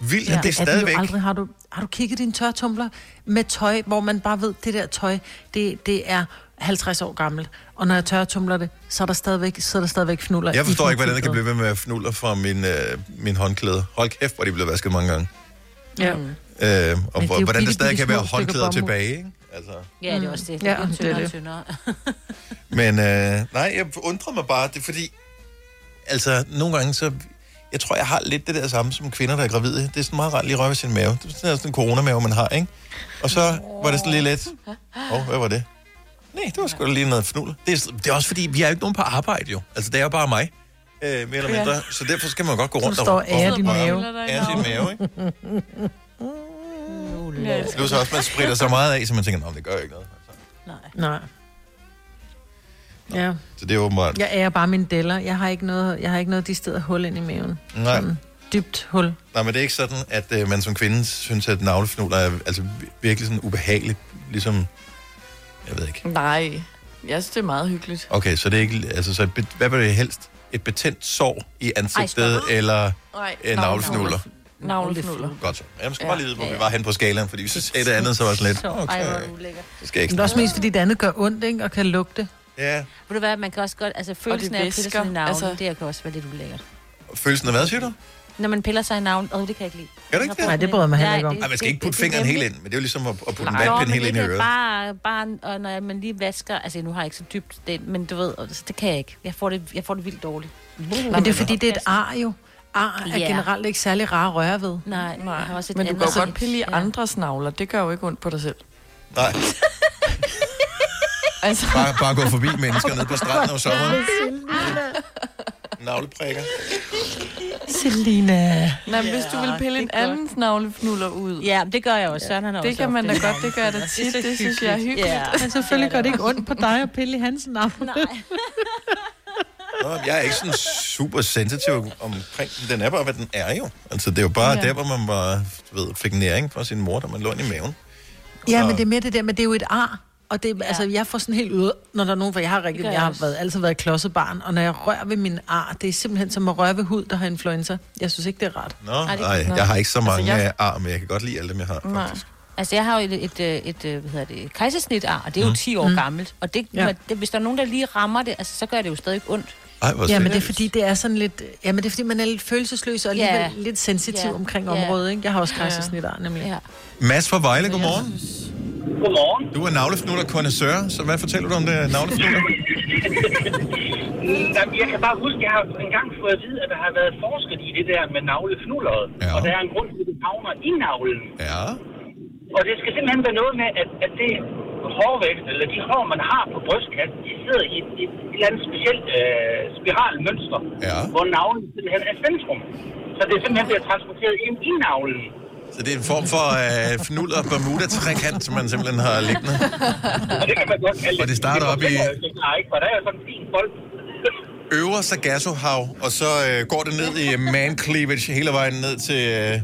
Vildt, ja, at det er stadigvæk... Aldrig, har, du, har du kigget din tørtumbler med tøj, hvor man bare ved, det der tøj, det, det er 50 år gammelt. Og når jeg tørtumler det, så er der stadigvæk, så er der stadigvæk fnuller Jeg i forstår ikke, hvordan der kan blive ved med at fnuller fra min, øh, min håndklæde. Hold kæft, hvor de blev vasket mange gange. Ja. Øh, og det hvor, hvordan der bitte, stadig kan være håndklæder tilbage, ikke? Altså. Ja, det er også det. Det Ja, bliver det er tyndere og det. tyndere. Men øh, nej, jeg undrer mig bare, det er fordi, altså nogle gange så, Jeg tror, jeg har lidt det der samme som kvinder, der er gravide. Det er sådan meget rart lige at røre ved sin mave. Det er sådan en coronamave, man har, ikke? Og så var det sådan lige lidt... Åh, oh, hvad var det? Nej, det var sgu da lige noget fnul. Det er, det er også fordi, vi er jo ikke nogen på arbejde jo. Altså, det er jo bare mig, øh, mere eller mindre. Ja. Så derfor skal man godt gå rundt står og ærer din og- mave. Ære sin mave, ikke? Det er så også, man spritter så meget af, så man tænker, nej, det gør ikke noget. Nej. Ja. Så det er åbenbart... Jeg ærer bare mine deller. Jeg har ikke noget, jeg har ikke noget de steder hul ind i maven. Nej. Sådan dybt hul. Nej, men det er ikke sådan, at øh, man som kvinde synes, at navlefnuller er altså, vi- virkelig sådan ubehageligt. Ligesom, jeg ved ikke. Nej, jeg synes, det er meget hyggeligt. Okay, så det er ikke, altså, så et hvad vil det helst? Et betændt sår i ansigtet, Ej, eller Nej, en navlefnuller? Navlefnuller. Godt så. Jeg skal bare lige vide, hvor vi var hen på skalaen, fordi hvis jeg sagde det andet, så var det sådan lidt, Ej, hvor okay, er du lækker. så skal ikke Men det også mest, fordi det andet gør ondt, ikke? Og kan lugte. Ja, Ved du hvad, man kan også godt... Altså, følelsen af at pille sig i navlen, altså- det kan også være lidt ulækkert. følelsen af hvad, siger du? Når man piller sig i navlen, åh, det kan jeg ikke lide. Gør du ikke det? Nej, det bryder jeg mig heller ikke om. Nej, man skal ikke putte det- det- fingeren det- helt ind, men det er jo ligesom at, at putte en Nej, vatpind men helt det ind i kan øret. Bare, bare, og når man lige vasker, altså nu har jeg ikke så dybt det, men du ved, altså, det kan jeg ikke. Jeg får det, jeg får det vildt dårligt. Men det er fordi, det er et ar jo. Ar er Ja. generelt ikke særlig rar at røre ved. Nej, Nej. jeg har også et Men du kan jo godt pille i andres navler. Det gør jo ikke ondt på dig selv. Nej. altså... Bare, bare gå forbi mennesker nede på stranden om sommeren. Navleprikker. Selina. Nej, men hvis du vil pille en andens navlefnuller ud. Ja, det gør jeg også. Søren, han Det også kan man da godt, det gør jeg da tit. Det synes jeg er hyggeligt. Ja. Men selvfølgelig gør det ikke ondt på dig at pille i hans navn. Nej. Nå, jeg er ikke sådan super sensitiv omkring den. Den er bare, hvad den er jo. Altså, det er jo bare Ja. der, hvor man bare du ved, fik næring fra sin mor, da man lå ind i maven. Ja, Så- men det er mere det der, men det er jo et ar. Og det, ja. altså, jeg får sådan helt ud, når der er nogen, for jeg har, rigtig, jeg har været, altid været et klodset barn, og når jeg rører ved min ar, det er simpelthen som at røre ved hud, der har influenza. Jeg synes ikke, det er rart. Nå, nej, jeg har ikke så mange Altså, jeg- altså, jeg... ar, men jeg kan godt lide alle dem, jeg har. Nej. Altså, jeg har jo et, et, et, et, hvad hedder det, et kejsersnitar, og det er jo Mm. 10 år Mm. gammelt. Og det, Ja. ja. det, hvis der er nogen, der lige rammer det, altså, så gør det jo stadig ondt. Ej, hvor Ja, men det er fordi, det er sådan lidt... Ja, men det er fordi, man er lidt følelsesløs og alligevel Ja. lidt sensitiv Ja. omkring Ja. området, ikke? Jeg har også kejsersnitar, nemlig. Ja. Mads fra Vejle, godmorgen. Godmorgen. Du er navlefnuller konnoisseur, så hvad fortæller du om det navlefnuller? Jamen, Jeg kan bare huske, at jeg har engang fået at vide, at der har været forsket i det der med navlefnulleret. Ja. Og der er en grund til, at det havner i navlen. Ja. Og det skal simpelthen være noget med, at, at det hårvækst, eller de hår, man har på brystkassen, de sidder i et, et, et eller andet specielt øh, spiralmønster, Ja. hvor navlen simpelthen er centrum. Så det er simpelthen bliver transporteret ind i navlen. Så det er en form for øh, fnulder Bermuda-trekant, som man simpelthen har liggende. Og det kan man godt kalde Og det starter op i Det er ikke, for der er jo sådan en fin bold. øvre Sargassohav, og så øh, går det ned i man cleavage hele vejen ned til øh,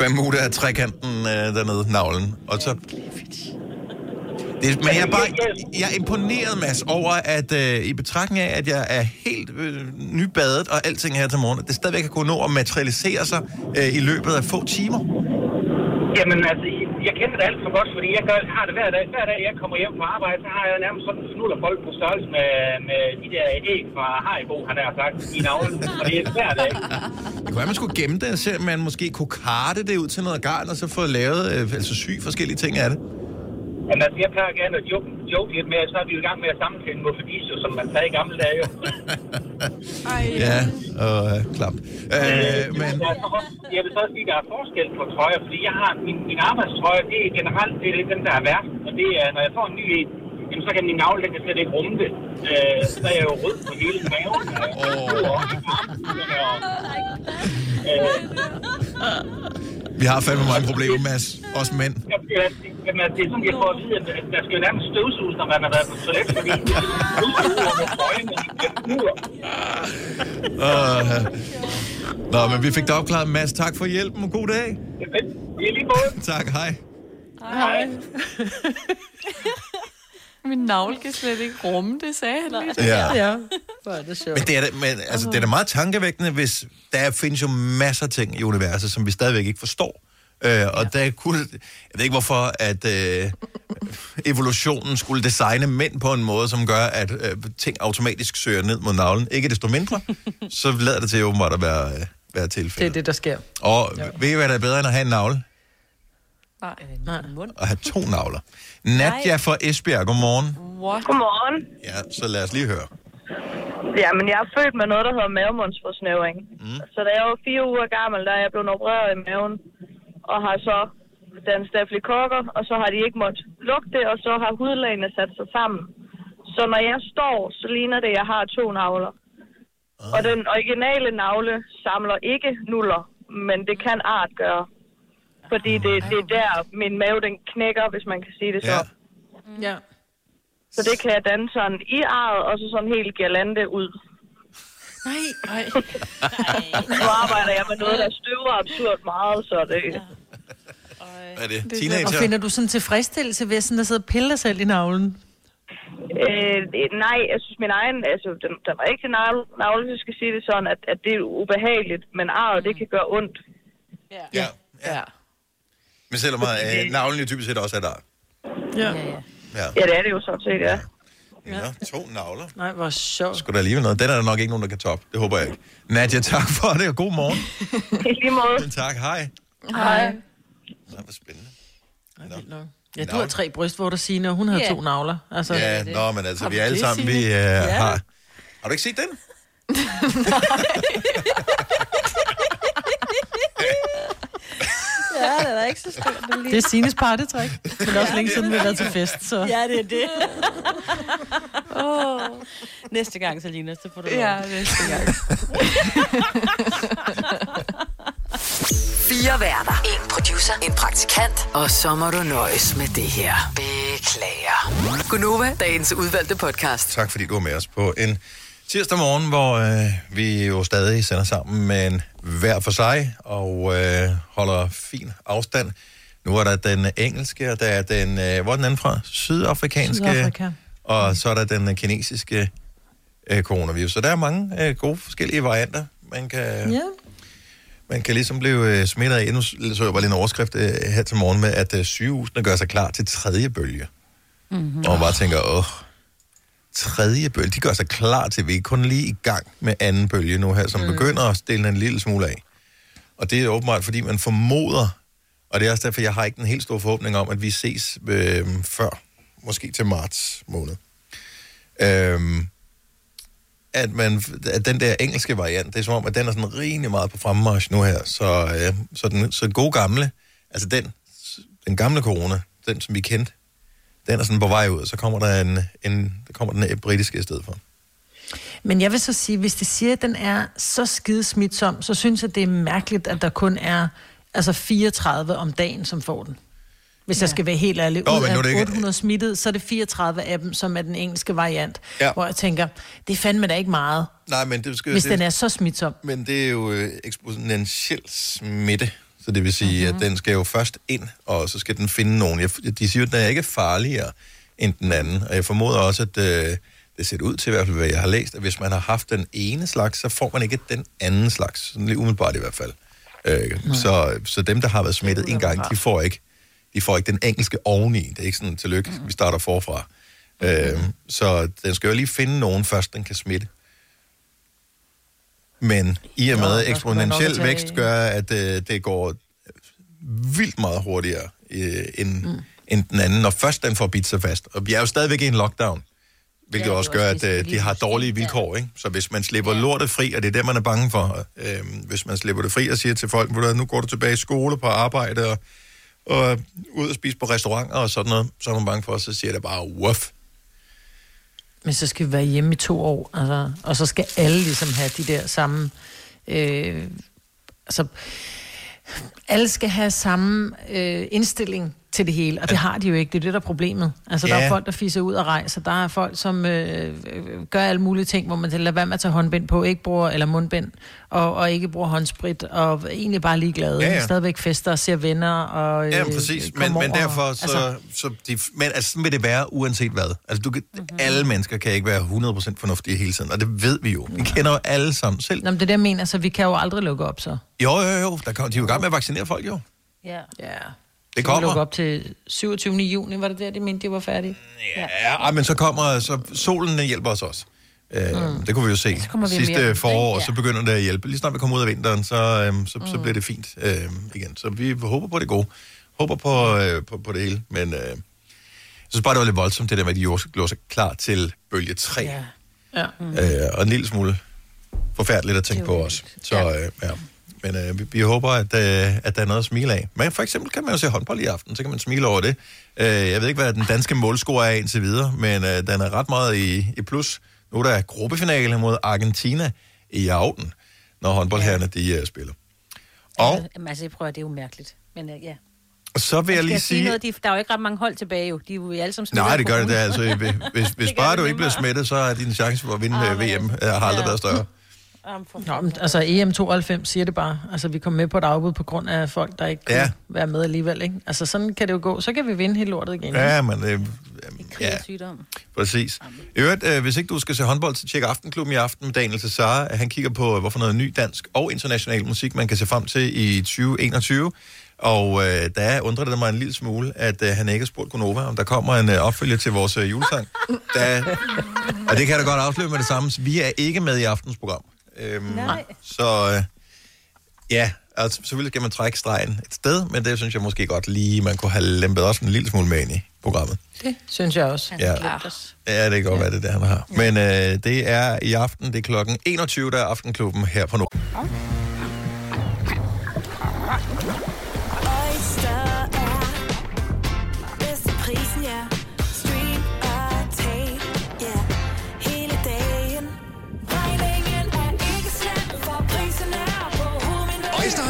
Bermuda-trekanten øh, dernede, navlen. Og så... Det, men jeg er bare jeg er imponeret, Mads, over, at øh, i betragtning af, at jeg er helt øh, nybadet og alting her til morgen, at det stadigvæk kan kunne nå at materialisere sig øh, i løbet af få timer. Jamen altså, jeg kender det alt for godt, fordi jeg gør, har det hver dag. Hver dag, jeg kommer hjem fra arbejde, så har jeg nærmest sådan en snullerbold på størrelse med, med de der æg fra Haribo, han har sagt, i navlen. Og det er hver dag. Det kunne være, man skulle gemme det, om man måske kunne karte det ud til noget garn, og så få lavet, øh, altså sy forskellige ting af det. Jamen altså, jeg plejer gerne at joke, joke lidt med, at så er vi jo i gang med at en moffedisio, som man sagde i gamle dage. jo. Ja, og øh, klart. Øh, men er også, jeg vil så også sige, at der er forskel på trøjer, fordi jeg har min, min arbejdstrøje, det er generelt det er dem, der er værst. Og det er, når jeg får en ny en, jamen, så kan min navle, den kan slet ikke rumme det. Øh, så er jeg jo rød på hele maven. vi har fandme mange problemer, Mads. Også mænd. Jamen, altså, det er sådan, jeg får at vide, at der skal jo nærmest støvsuges, når man har været på toilet, fordi det er det Nå, men vi fik det opklaret, Mads. Tak for hjælpen, og god dag. I lige måde. Tak, hej. Hej. Min navl kan slet ikke rumme det, sagde han lige. Ja. ja. Hvor er det sjovt. Men det er, da- men, altså, det er da meget tankevækkende, hvis der findes jo masser af ting i universet, som vi stadigvæk ikke forstår. Øh, og der kunne, jeg ved ikke hvorfor, at øh, evolutionen skulle designe mænd på en måde, som gør, at øh, ting automatisk søger ned mod navlen. Ikke desto mindre, så lader det til åbenbart at være, øh, være Det tilfældet. er det, der sker. Og ved I, hvad der er bedre end at have en navle? Nej. Nej. At have to navler. Nadja fra Esbjerg, godmorgen. What? Godmorgen. Ja, så lad os lige høre. Ja, men jeg er født med noget, der hedder mavemundsforsnævring. Mm. Så da jeg var fire uger gammel, der er jeg blevet opereret i maven, og har så den stafylokokker, og så har de ikke måttet lukke det, og så har hudlagene sat sig sammen. Så når jeg står, så ligner det, at jeg har to navler. Ah. Og den originale navle samler ikke nuller, men det kan art gøre. Fordi det, det er der, min mave den knækker, hvis man kan sige det så. Ja. Ja. Så det kan jeg danne sådan i arret, og så sådan helt girlande ud. Nej, nej. Nu arbejder jeg med noget, der støver absurd meget, så det... Hvad er det? Og Teenager? finder du sådan tilfredsstillelse ved sådan at sidde og pille dig selv i navlen? Øh, det- nej, jeg synes min egen, altså den, den var ikke navle, navle, hvis jeg skal sige det sådan, at, at det er ubehageligt, men arret, det kan gøre ondt. Ja. ja. Men selvom øh, navlen jo typisk set også er der. Ja. Ja. Ja, det er det jo sådan set, ja. ja. To navler. Nej, hvor sjovt. Skulle der alligevel noget. Den er der nok ikke nogen, der kan toppe. Det håber jeg ikke. Nadia, tak for det, og god morgen. I lige måde. Tak, hej. Hej. Nå, hvor spændende. Ja, du har tre brystvorter, Signe, og hun har Ja. to navler. Altså, Ja, nå, men altså, Har vi alle det, sammen, vi uh, Ja. har... Har du ikke set den? Ja, det er da ikke så stort. Den Det er Sines partytrik. Men det også længe siden, vi har været til fest, så... Ja, det er det. oh. Næste gang, Selina, så får du lov. Ja, næste gang. Fire værter. En producer. En praktikant. Og så må du nøjes med det her. Beklager. Gunova, dagens udvalgte podcast. Tak fordi du var med os på en tirsdag morgen, hvor øh, vi jo stadig sender sammen, men hver for sig, og øh, holder fin afstand. Nu er der den engelske, og der er den, øh, hvor er den anden fra? Sydafrikanske. Sydafrika. Og så er der den kinesiske øh, coronavirus. Så der er mange øh, gode forskellige varianter, man kan, Ja. man kan ligesom blive øh, smittet af. Nu så jeg bare lige en overskrift øh, her til morgen med, at øh, sygehusene gør sig klar til tredje bølge. Mm-hmm. Og man bare tænker, åh, tredje bølge, de gør sig klar til, at vi er kun lige i gang med anden bølge nu her, som mm. begynder at stille en lille smule af. Og det er åbenbart, fordi man formoder, og det er også derfor, jeg har ikke en helt stor forhåbning om, at vi ses øh, før, måske til marts måned. Øh, at, man, at den der engelske variant, det er som om, at den er sådan rimelig meget på fremmarsch nu her. Så, øh, så, den, så den gode gamle, altså den, den gamle corona, den som vi kendte, den er sådan på vej ud, så kommer der en, en der kommer den britiske i stedet for. Men jeg vil så sige, hvis det siger, at den er så skide smitsom, så synes jeg, det er mærkeligt, at der kun er altså 34 om dagen, som får den. Hvis ja. jeg skal være helt ærlig. Nå, Ud men nu er det af ikke- 800 smittede, så er det 34 af dem, som er den engelske variant. Ja. Hvor jeg tænker, det er fandme da ikke meget, Nej, men det skal, hvis det, den er så smitsom. Men det er jo øh, eksponentiel smitte, så det vil sige, mm-hmm. at den skal jo først ind, og så skal den finde nogen. Jeg, de siger jo, at den er ikke farligere end den anden, og jeg formoder også, at øh, det ser ud til i hvert fald, hvad jeg har læst, at hvis man har haft den ene slags, så får man ikke den anden slags. Sådan lige umiddelbart i hvert fald. Øh, så, så dem, der har været smittet en gang, de får ikke de får ikke den engelske oveni. Det er ikke sådan, tillykke, vi starter forfra. Øh, så den skal jo lige finde nogen først, den kan smitte. Men i og med eksponentiel vækst gør, at øh, det går vildt meget hurtigere øh, end, mm. end den anden, når først den får bidt sig fast. Og vi er jo stadigvæk i en lockdown, hvilket Ja, også gør, også at øh, de har dårlige vilkår. Ikke? Så hvis man slipper ja. lortet fri, og det er det, man er bange for, øh, hvis man slipper det fri og siger til folk, "Ved du hvad, nu går du tilbage i skole, på arbejde, og, og ud og spise på restauranter og sådan noget, så er man bange for, så siger det bare, wuff. Men så skal vi være hjemme i to år, altså, og så skal alle ligesom have de der samme... Øh, altså, alle skal have samme øh, indstilling til det hele, og det har de jo ikke. Det er det, der er problemet. Altså, der Ja. er folk, der fiser ud og rejser. Der er folk, som øh, øh, gør alle mulige ting, hvor man lader være med at tage håndbind på, ikke bruger, eller mundbind, og, og ikke bruger håndsprit, og egentlig bare ligeglade. Ja, ja. Stadigvæk fester og ser venner. Og, øh, Ja, præcis. Men, men derfor, så, altså, så de, men altså, sådan vil det være uanset hvad. Altså, du kan, Mhm. mm-hmm. alle mennesker kan ikke være 100% fornuftige hele tiden, og det ved vi jo. Vi kender jo alle sammen selv. Nå, men det er jeg mener, så vi kan jo aldrig lukke op, så. Jo, jo, jo. Der kom, de er jo i gang med at vaccinere folk, jo. Ja. ja. Det kommer. op til 27. juni, var det der, de mente, de var færdige? Ja. Ja, ej, men så kommer, så solen hjælper os også. Øh, mm. Det kunne vi jo se kommer vi sidste mere- forår, og Ja. så begynder det at hjælpe. Lige snart vi kommer ud af vinteren, så, øhm, så, mm. så bliver det fint øh, igen. Så vi håber på det gode. Håber på, øh, på, på det hele. Men øh, jeg synes bare, det var lidt voldsomt, det der med, at de gjorde sig klar til bølge 3. Ja. Ja. Øh, og en lille smule forfærdeligt at tænke på os. Så ja. Øh, ja. Men øh, vi, vi håber, at, øh, at der er noget at smile af. Men for eksempel kan man jo se håndbold i aften, så kan man smile over det. Øh, jeg ved ikke, hvad den danske målscore er indtil videre, men øh, den er ret meget i, i plus. Nu er der gruppefinale mod Argentina i aften, når håndboldherrerne de øh, spiller. Og Jamen, altså, jeg prøver, det er jo mærkeligt. Men øh, ja. så vil jeg lige sige... Noget, de, der er jo ikke ret mange hold tilbage, jo. De er jo alle sammen Nej, det gør det. altså, hvis hvis Det bare du ikke bliver smittet, så er din chance for at vinde Ah, men VM altså. øh, har aldrig Ja. været større. Nå, men, altså EM92 siger det bare. Altså, vi kom med på et afbud på grund af folk, der ikke kunne Ja. være med alligevel, ikke? Altså, sådan kan det jo gå. Så kan vi vinde hele lortet igen. ikke? Ja, men... Øh, ja, Sygdom. præcis. I øvrigt, øh, hvis ikke du skal se håndbold, så tjek Aftenklubben i aften med Daniel Cesar. Han kigger på, hvorfor noget ny dansk og international musik, man kan se frem til i 2021. Og øh, der undrer det mig en lille smule, at øh, han ikke har spurgt Gunova, om der kommer en øh, opfølger til vores øh, julesang. Der, og det kan jeg da godt afsløre med det samme. Vi er ikke med i aftens program. Øhm, Nej. Så øh, ja, altså selvfølgelig kan man trække stregen et sted, men det synes jeg måske godt lige, man kunne have lempet også en lille smule med ind i programmet. Det synes jeg også. Ja. Ja, det kan godt være, det er det, han har. Men øh, det er i aften, det er klokken 21, der er Aftenklubben her på Nord. Oyster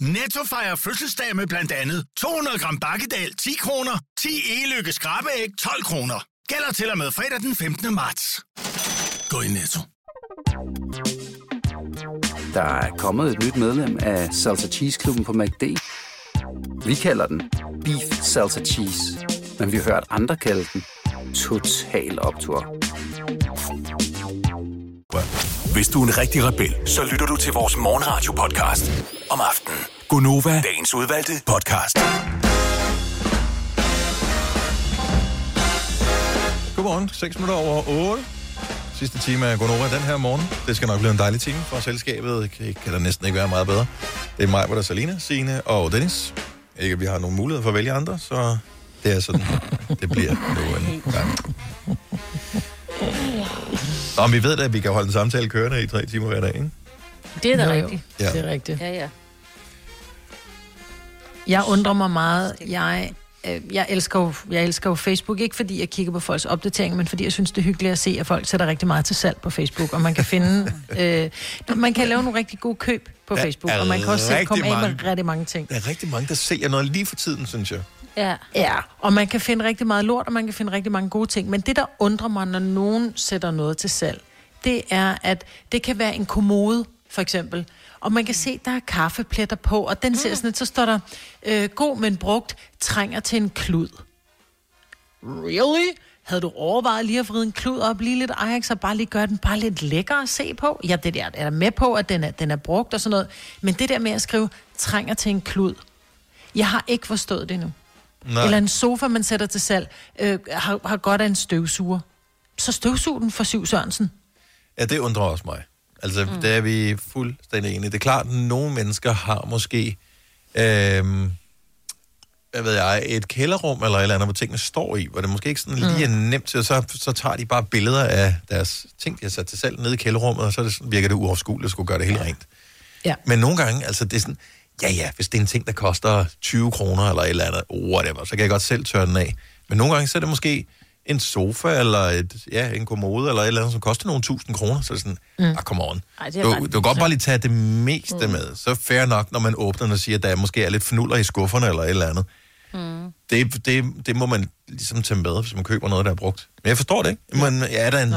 Netto fejrer fødselsdag med blandt andet 200 gram bakkedal 10 kroner, 10 e-lykke skrabeæg 12 kroner. Gælder til og med fredag den 15. marts. Gå i Netto. Der er kommet et nyt medlem af Salsa Cheese Klubben på MACD. Vi kalder den Beef Salsa Cheese, men vi har hørt andre kalde den Total Optor. Hvis du er en rigtig rebel, så lytter du til vores morgenradio-podcast om aftenen. Gunova, dagens udvalgte podcast. Godmorgen, 6 minutter over 8. Sidste time af Gonova den her morgen. Det skal nok blive en dejlig time for selskabet. Det kan, kan der næsten ikke være meget bedre. Det er mig, hvor der er Salina, Signe og Dennis. Ikke, at vi har nogen mulighed for at vælge andre, så det er sådan, det bliver nu en gang. Nå, men vi ved da, at vi kan holde en samtale kørende i tre timer hver dag, ikke? Det er da Jo, rigtigt. Ja. Det er rigtigt. Ja, ja. Jeg undrer mig meget. Jeg, øh, jeg, elsker jo, jeg elsker jo Facebook, ikke fordi jeg kigger på folks opdateringer, men fordi jeg synes, det er hyggeligt at se, at folk sætter rigtig meget til salg på Facebook, og man kan finde... øh, man kan lave nogle rigtig gode køb på Der Facebook, og man kan også selv komme af med rigtig mange ting. Der er rigtig mange, der sælger noget lige for tiden, synes jeg. Ja. Ja, og man kan finde rigtig meget lort, og man kan finde rigtig mange gode ting. Men det, der undrer mig, når nogen sætter noget til salg, det er, at det kan være en kommode, for eksempel. Og man kan se, der er kaffepletter på, og den ser sådan lidt, så står der, øh, god, men brugt, trænger til en klud. Really? Havde du overvejet lige at vride en klud op, lige lidt Ajax, og bare lige gøre den bare lidt lækker at se på? Ja, det der er der med på, at den er, den er brugt og sådan noget. Men det der med at skrive, trænger til en klud, jeg har ikke forstået det endnu. Nej. Eller en sofa, man sætter til salg, øh, har, har godt af en støvsuger. Så støvsug den for Siv Sørensen. Ja, det undrer også mig. Altså, mm. der er vi fuldstændig enige. Det er klart, at nogle mennesker har måske, øhm, hvad ved jeg, et kælderrum eller et eller andet, hvor tingene står i, hvor det måske ikke sådan lige er nemt til, og så, så tager de bare billeder af deres ting, de har sat til salg nede i kælderrummet, og så det sådan, virker det uoverskueligt at skulle gøre det helt rent. Ja. Men nogle gange, altså det er sådan, ja ja, hvis det er en ting, der koster 20 kroner eller et eller andet, whatever, så kan jeg godt selv tørre den af. Men nogle gange, så er det måske en sofa, eller et, ja, en kommode, eller et eller andet, som koster nogle tusind kroner, så er det sådan, mm. ah, come on. Ej, det er Du, du kan godt bare lige tage det meste Mm. med. Så fair nok, når man åbner den og siger, at der måske er lidt fnuller i skufferne, eller et eller andet. Mm. Det, det, det må man ligesom tage med, hvis man køber noget, der er brugt. Men jeg forstår det ikke. Men er der, en,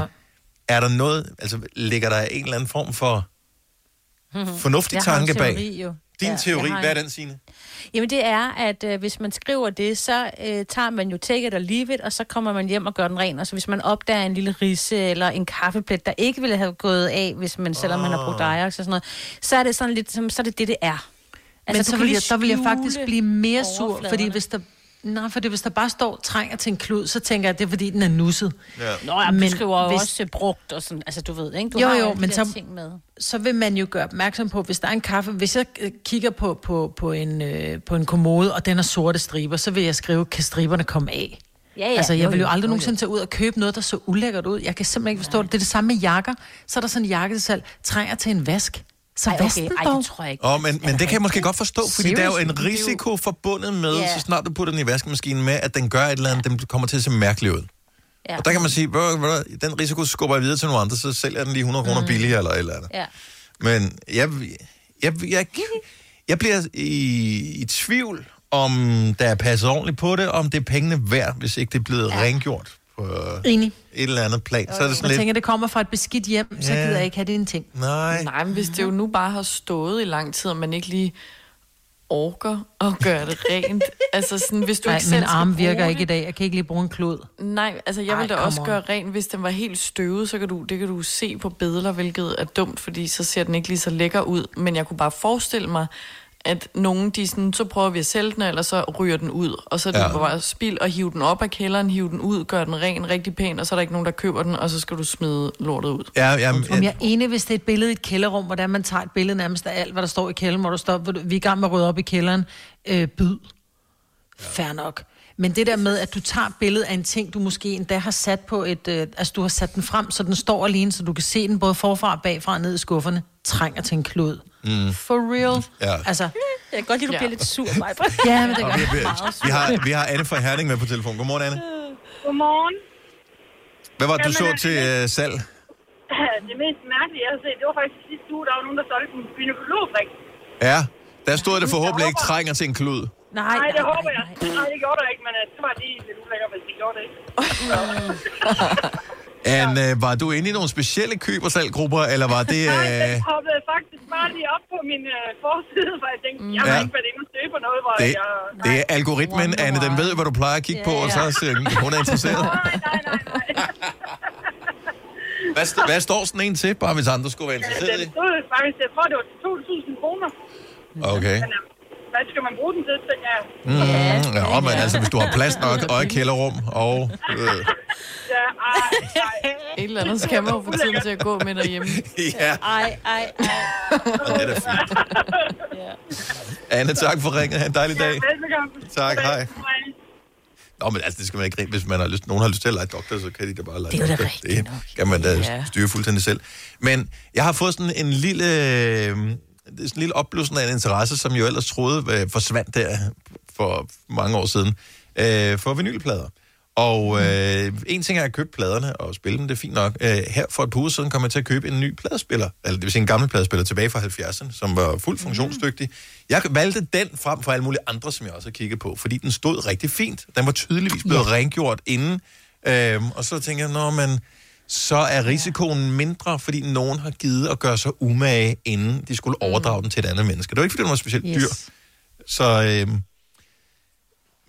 er der noget, altså ligger der en eller anden form for fornuftig Jeg tanke bag? jo. Din Ja, teori, hvad er en- den, Signe? Jamen det er, at øh, hvis man skriver det, så øh, tager man jo take it or leave it, og så kommer man hjem og gør den ren. Og så hvis man opdager en lille risse eller en kaffeplet, der ikke ville have gået af, hvis man, selvom man har brugt Ajax og sådan noget, så er det sådan lidt, som, så er det det, det er. Men du så vil jeg, der vil jeg faktisk blive mere sur, fordi hvis der... Nej, fordi hvis der bare står trænger til en klud, så tænker jeg, at det er fordi, den er nusset. Ja. Nå ja, men du skriver jo hvis- også øh, brugt og sådan, altså du ved, ikke? Du jo, har jo, de men så, ting med. så vil man jo gøre opmærksom på, hvis der er en kaffe, hvis jeg øh, kigger på, på, på, en, øh, på en kommode, og den har sorte striber, så vil jeg skrive, kan striberne komme af? Ja, ja. altså, jeg Jo, vil jo jo, aldrig jo, nogensinde tage ud og købe noget, der så ulækkert ud. Jeg kan simpelthen ikke forstå det. Det er det samme med jakker. Så er der sådan en jakke til salg, trænger til en vask. Så Ej, okay. Ej, det tror jeg ikke. Oh, men, men det kan jeg måske godt forstå, fordi der er jo en Seriously? risiko forbundet med, Ja. så snart du putter den i vaskemaskinen med, at den gør et eller andet, den kommer til at se mærkelig ud. Ja. Og der kan man sige, "Ved du hvad, den risiko skubber jeg videre til nogle andre, så sælger jeg den lige 100 kroner Mm. billigere eller et eller andet. Ja. Men jeg, jeg, jeg, jeg bliver i, i tvivl, om der er passet ordentligt på det, om det er pengene værd, hvis ikke det er blevet ja. rengjort på Enig. et eller andet plan. Så er det Jeg sådan lidt... tænker, det kommer fra et beskidt hjem, så Ja. gider jeg ikke have det en ting. Nej. Nej, men hvis det jo nu bare har stået i lang tid, og man ikke lige orker at gøre det rent. altså sådan, hvis du Nej, ikke selv min skal arm bruge virker det. ikke i dag. Jeg kan ikke lige bruge en klud. Nej, altså jeg Ej, vil da come også on. gøre rent, hvis den var helt støvet, så kan du, det kan du se på billeder, hvilket er dumt, fordi så ser den ikke lige så lækker ud. Men jeg kunne bare forestille mig, at nogen, de sådan, så prøver vi at sælge den, eller så ryger den ud. Og så er det Ja. ja. bare spild at hive den op af kælderen, hive den ud, gøre den ren, rigtig pæn, og så er der ikke nogen, der køber den, og så skal du smide lortet ud. Ja, ja, Om jeg er enig, hvis det er et billede i et kælderrum, hvordan man tager et billede nærmest af alt, hvad der står i kælderen, hvor der står, hvor du- vi er i gang med at rydde op i kælderen, øh, byd. Fair nok. Men det der med, at du tager et billede af en ting, du måske endda har sat på et... Øh, altså, du har sat den frem, så den står alene, så du kan se den både forfra og bagfra og ned i skufferne, trænger til en klud. Mm. For real. Ja. Altså, Jeg kan godt lide, du bliver lidt sur, mig. ja, men det gør vi, jeg vi, meget. vi, har, vi har Anne fra Herning med på telefon. Godmorgen, Anne. Godmorgen. Hvad var det, du så Jamen, til øh, salg? Det mest mærkelige, jeg har set, det var faktisk sidste uge, der var nogen, der solgte en gynekologdrik. Ja, der stod det forhåbentlig ikke trænger til en klud. Nej, Nej, det håber jeg. Nej, det gjorde der ikke, men øh, det var lige lidt ulækkert, hvis det gjorde det ikke. Anne, øh, var du inde i nogle specielle køb- og salggrupper, eller var det... Nej, Øh, bare lige op på min øh, forside, for jeg tænkte, jeg har Ja. ikke været inde og søge på noget, hvor det, jeg... det er algoritmen, Anne, den ved, hvad du plejer at kigge på, og så siger den, hun er interesseret. Hvad, st- hvad står sådan en til, bare hvis andre skulle være Den interesseret i? stod faktisk, jeg tror, det var 2.000 kroner. Okay. Men, øh, hvad skal man bruge den til, tænker jeg? Mm, ja, men altså, hvis du har plads nok, og et kælderrum, og... Øh, Ja, ej, Et eller andet skal man jo få tiden til at gå med derhjemme. ja, Ej, ej, ej. det er da fint. Anne, tak for ringet. Ha' en dejlig dag. Velbekomme. Tak, hej. Nå, men altså, det skal man ikke grine. Hvis man har lyst, nogen har lyst til at lege doktor, så kan de da bare lege Det er jo da rigtigt Det kan man da Ja. styre fuldstændig selv. Men jeg har fået sådan en lille, øh, det er sådan en lille opblussen af en interesse, som jeg jo ellers troede øh, forsvandt der for mange år siden, øh, for vinylplader. Og øh, en ting er at købe pladerne og spille dem, det er fint nok. Øh, her for et par uger siden kom jeg til at købe en ny pladespiller, eller det vil sige en gammel pladespiller tilbage fra 70'erne, som var fuldt funktionsdygtig. Jeg valgte den frem for alle mulige andre, som jeg også har kigget på, fordi den stod rigtig fint. Den var tydeligvis blevet ja. rengjort inden. Øhm, og så tænker jeg, nå, men så er risikoen mindre, fordi nogen har givet at gøre sig umage, inden de skulle overdrage den til et andet menneske. Det var ikke, fordi den var specielt Yes. dyr. Så, øhm,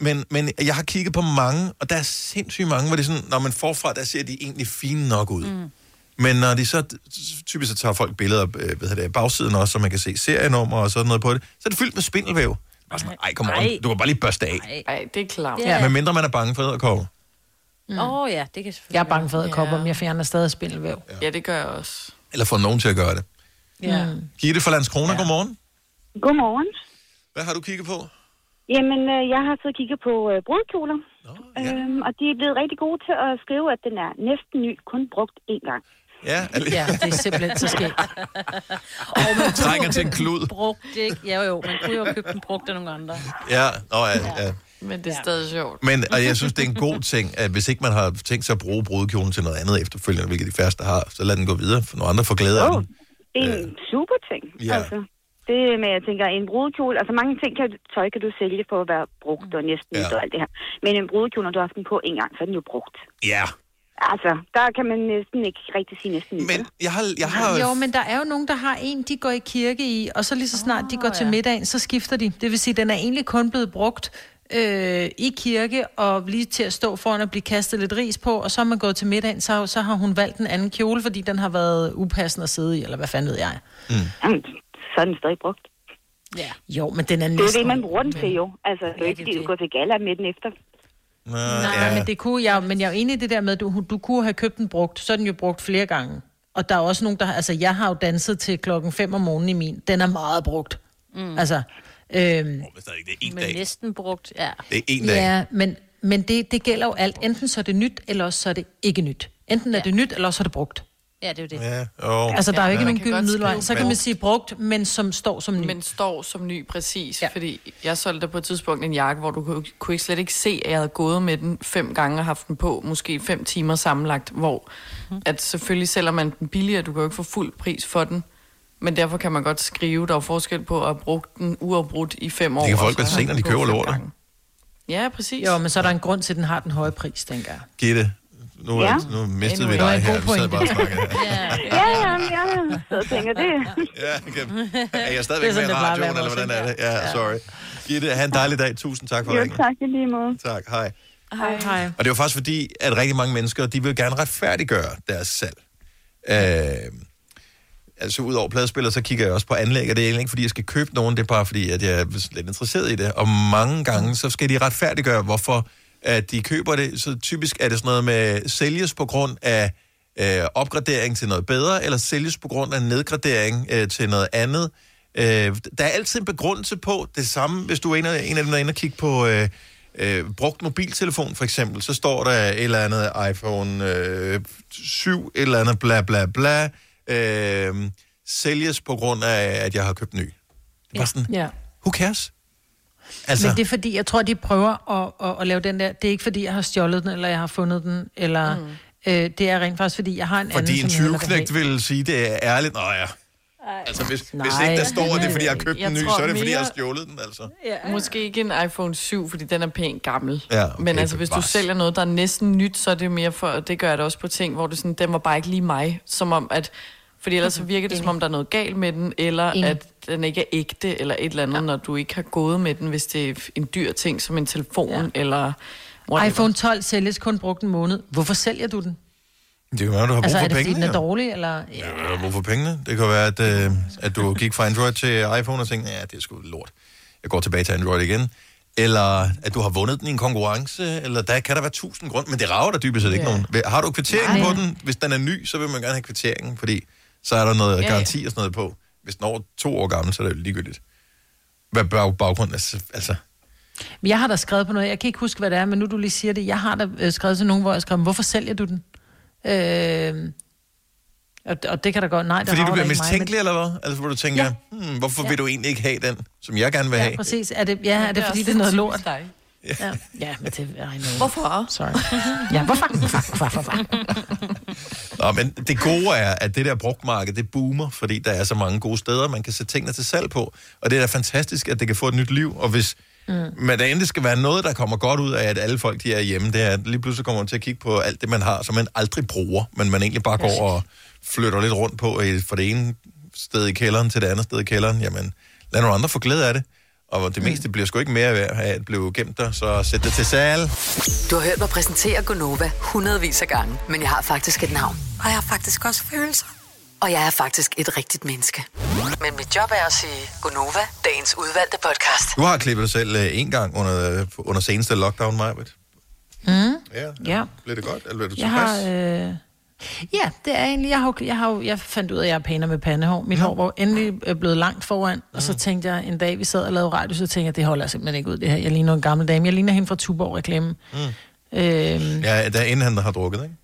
men, men jeg har kigget på mange, og der er sindssygt mange, hvor det er sådan, når man forfra, der ser de egentlig fine nok ud. Mm. Men når de så, typisk så tager folk billeder af øh, hvad hedder det, bagsiden også, så man kan se serienummer og sådan noget på det, så er det fyldt med spindelvæv. Bare sådan, Ej, kom on, du kan bare lige børste af. Ej, det er klart. Ja. Men mindre man er bange for æderkopper. Åh mm. oh, ja, det kan selvfølgelig Jeg er bange for æderkopper, men jeg fjerner stadig spindelvæv. Ja, det gør jeg også. Eller få nogen til at gøre det. Ja. Gitte fra Landskrona, ja. godmorgen. Godmorgen. Hvad har du kigget på? Jamen, øh, jeg har så kigget på øh, brudkjoler, øhm, og de er blevet rigtig gode til at skrive, at den er næsten ny, kun brugt én gang. Ja, Ja, det er simpelthen så skægt. Og man Trænger til en klud. Brugt, ikke? Ja, jo, man kunne jo købe den brugt af nogle andre. Ja, Nå, ja, ja. Men det er stadig sjovt. Men og jeg synes, det er en god ting, at hvis ikke man har tænkt sig at bruge brudekjolen til noget andet efterfølgende, hvilket de færreste har, så lad den gå videre, for nogle andre får glæde af den. Det er en super ting. ja. Altså. Det med, jeg tænker, en brudekjole, altså mange ting kan, tøj kan du sælge for at være brugt og næsten Ja. ja. og alt det her. Men en brudekjole, når du har haft den på en gang, så er den jo brugt. Ja, Altså, der kan man næsten ikke rigtig sige næsten Men jeg har, jeg har... Jo, men der er jo nogen, der har en, de går i kirke i, og så lige så snart de går til middagen, så skifter de. Det vil sige, den er egentlig kun blevet brugt øh, i kirke, og lige til at stå foran og blive kastet lidt ris på, og så er man gået til middagen, så, så har hun valgt en anden kjole, fordi den har været upassende at sidde i, eller hvad fanden ved jeg. Mm. Så er den stadig brugt. Ja. Jo, men den er Det er jo næsten... det, man bruger den til jo. Altså, det er ikke, fordi du går til gala med den efter. Nå, Nej, ja. men det kunne jeg, men jeg er enig i det der med, at du, du kunne have købt den brugt, så er den jo brugt flere gange. Og der er også nogen, der altså jeg har jo danset til klokken 5 om morgenen i min. Den er meget brugt. Mm. Altså, øhm, det er en Men næsten brugt, ja. Det er en dag. ja, men, men det, det gælder jo alt. Enten så er det nyt, eller også så er det ikke nyt. Enten er det nyt, eller også så er det brugt. Ja, det er jo det. Ja, oh. Altså, der er jo ikke man nogen gylden godt middelvej. Så kan man sige brugt, men som står som ny. Men står som ny, præcis. Ja. Fordi jeg solgte på et tidspunkt en jakke, hvor du kunne, kunne ikke slet ikke se, at jeg havde gået med den fem gange og haft den på, måske fem timer sammenlagt, hvor Mhm. at selvfølgelig sælger man den billigere, du kan jo ikke få fuld pris for den. Men derfor kan man godt skrive, der er forskel på at have brugt den uafbrudt i fem år. Det kan folk vel se, når de køber lortet. gange. Ja, præcis. Jo, men så er der en grund til, at den har den høje pris, tænker jeg. Gitte, nu, Ja. nu mistede vi dig her. Vi sad bare og snakkede. Ja, ja, ja. Så jeg tænker det. Ja, okay. Er jeg stadigvæk med i radioen, eller hvordan er det? Ja, sorry. Gitte, have en dejlig dag. Tusind tak for Jo, ringen. tak i lige måde. Tak, hej. Hej. Hej. Og det var faktisk fordi, at rigtig mange mennesker, de vil gerne retfærdiggøre deres salg. Øh, altså ud over pladespillere, så kigger jeg også på anlæg, og det er egentlig ikke, fordi jeg skal købe nogen, det er bare fordi, at jeg er lidt interesseret i det. Og mange gange, så skal de retfærdiggøre, hvorfor at de køber det. Så typisk er det sådan noget med sælges på grund af øh, opgradering til noget bedre, eller sælges på grund af nedgradering øh, til noget andet. Øh, der er altid en begrundelse på det samme, hvis du er en af, en af dem, der er inde og kigge på øh, øh, brugt mobiltelefon for eksempel, så står der et eller andet iPhone øh, 7, et eller andet bla bla bla, øh, sælges på grund af, at jeg har købt ny. Det var sådan, Ja. who cares? Altså... Men det er fordi, jeg tror, de prøver at, at, at lave den der... Det er ikke fordi, jeg har stjålet den, eller jeg har fundet den, eller... Mm. Øh, det er rent faktisk, fordi jeg har en fordi anden, en vil have. tyveknægt vil sige, det er ærligt. Nå ja. Altså, hvis, hvis Nej. ikke der står, at det er, fordi jeg har købt Jeg en ny, tror så er det, fordi jeg har stjålet den, altså. Ja. Måske ikke en iPhone 7, fordi den er pænt gammel. Ja, okay, Men altså, hvis du sælger noget, der er næsten nyt, så er det mere for, det gør jeg da også på ting, hvor det sådan, den var bare ikke lige mig. Som om, at, fordi ellers så virker det, som om der er noget galt med den, eller Enig. at den ikke er ægte, eller et eller andet, ja. når du ikke har gået med den, hvis det er en dyr ting, som en telefon, ja. eller... whatever. iPhone 12 sælges kun brugt en måned. Hvorfor sælger du den? Det kan være, du har brug Altså, for er det fordi, pengene. den er dårlig, eller... Ja. Ja, du har brug for pengene. Det kan være, at, øh, at du gik fra Android til iPhone og tænkte, ja, det er sgu lort. Jeg går tilbage til Android igen. Eller at du har vundet den i en konkurrence, eller der kan der være tusind grunde, men det rager der dybest set ikke Ja. nogen. Har du kvitteringen Nej. på den? Hvis den er ny, så vil man gerne have kvitteringen, fordi så er der noget Ja, ja. garanti og sådan noget på. Hvis den er over to år gammel, så er det jo ligegyldigt. Hvad bag baggrunden er, altså... Men jeg har da skrevet på noget, jeg kan ikke huske, hvad det er, men nu du lige siger det, jeg har da øh, skrevet til nogen, hvor jeg skrev, hvorfor sælger du den? Øh, og, og det kan da godt, nej, det Fordi du bliver ikke mig, mistænkelig, eller hvad? Altså, hvor du tænker, ja. hmm, hvorfor ja. vil du egentlig ikke have den, som jeg gerne vil Men, have? ja, præcis. Er det, ja, er det, Det er fordi det er noget lort? dig. Ja, ja men det I know. Hvorfor? Sorry. Ja, hvorfor? Hvorfor? Hvorfor? Nå, men det gode er, at det der brugtmarked, det boomer, fordi der er så mange gode steder, man kan sætte tingene til salg på. Og det er da fantastisk, at det kan få et nyt liv. Og hvis mm. men der endelig skal være noget, der kommer godt ud af, at alle folk de er hjemme, det er, at lige pludselig kommer man til at kigge på alt det, man har, som man aldrig bruger, men man egentlig bare går og flytter lidt rundt på, fra det ene sted i kælderen til det andet sted i kælderen. Jamen, lad nogle andre få glæde af det. Og det meste bliver sgu ikke mere værd af at blive gemt der, så sæt det til salg. Du har hørt mig præsentere Gonova hundredvis af gange, men jeg har faktisk et navn. Og jeg har faktisk også følelser. Og jeg er faktisk et rigtigt menneske. Men mit job er at sige Gonova, dagens udvalgte podcast. Du har klippet dig selv øh, en gang under, under seneste lockdown, Majbet. Mm. Ja. Ja. Blev det godt, eller blev du Jeg tilfreds? har... Øh... Ja, det er egentlig... Jeg, har, jeg, har, jeg fandt ud af, at jeg er pænere med pandehår. Mit hår var endelig øh, blevet langt foran, og Mm. så tænkte jeg, en dag vi sad og lavede radio, så tænkte jeg, det holder simpelthen ikke ud, det her. Jeg ligner en gammel dame. Jeg ligner hende fra Tuborg-reklamen. Mm. Øhm, Ja, der er inden han har drukket, ikke?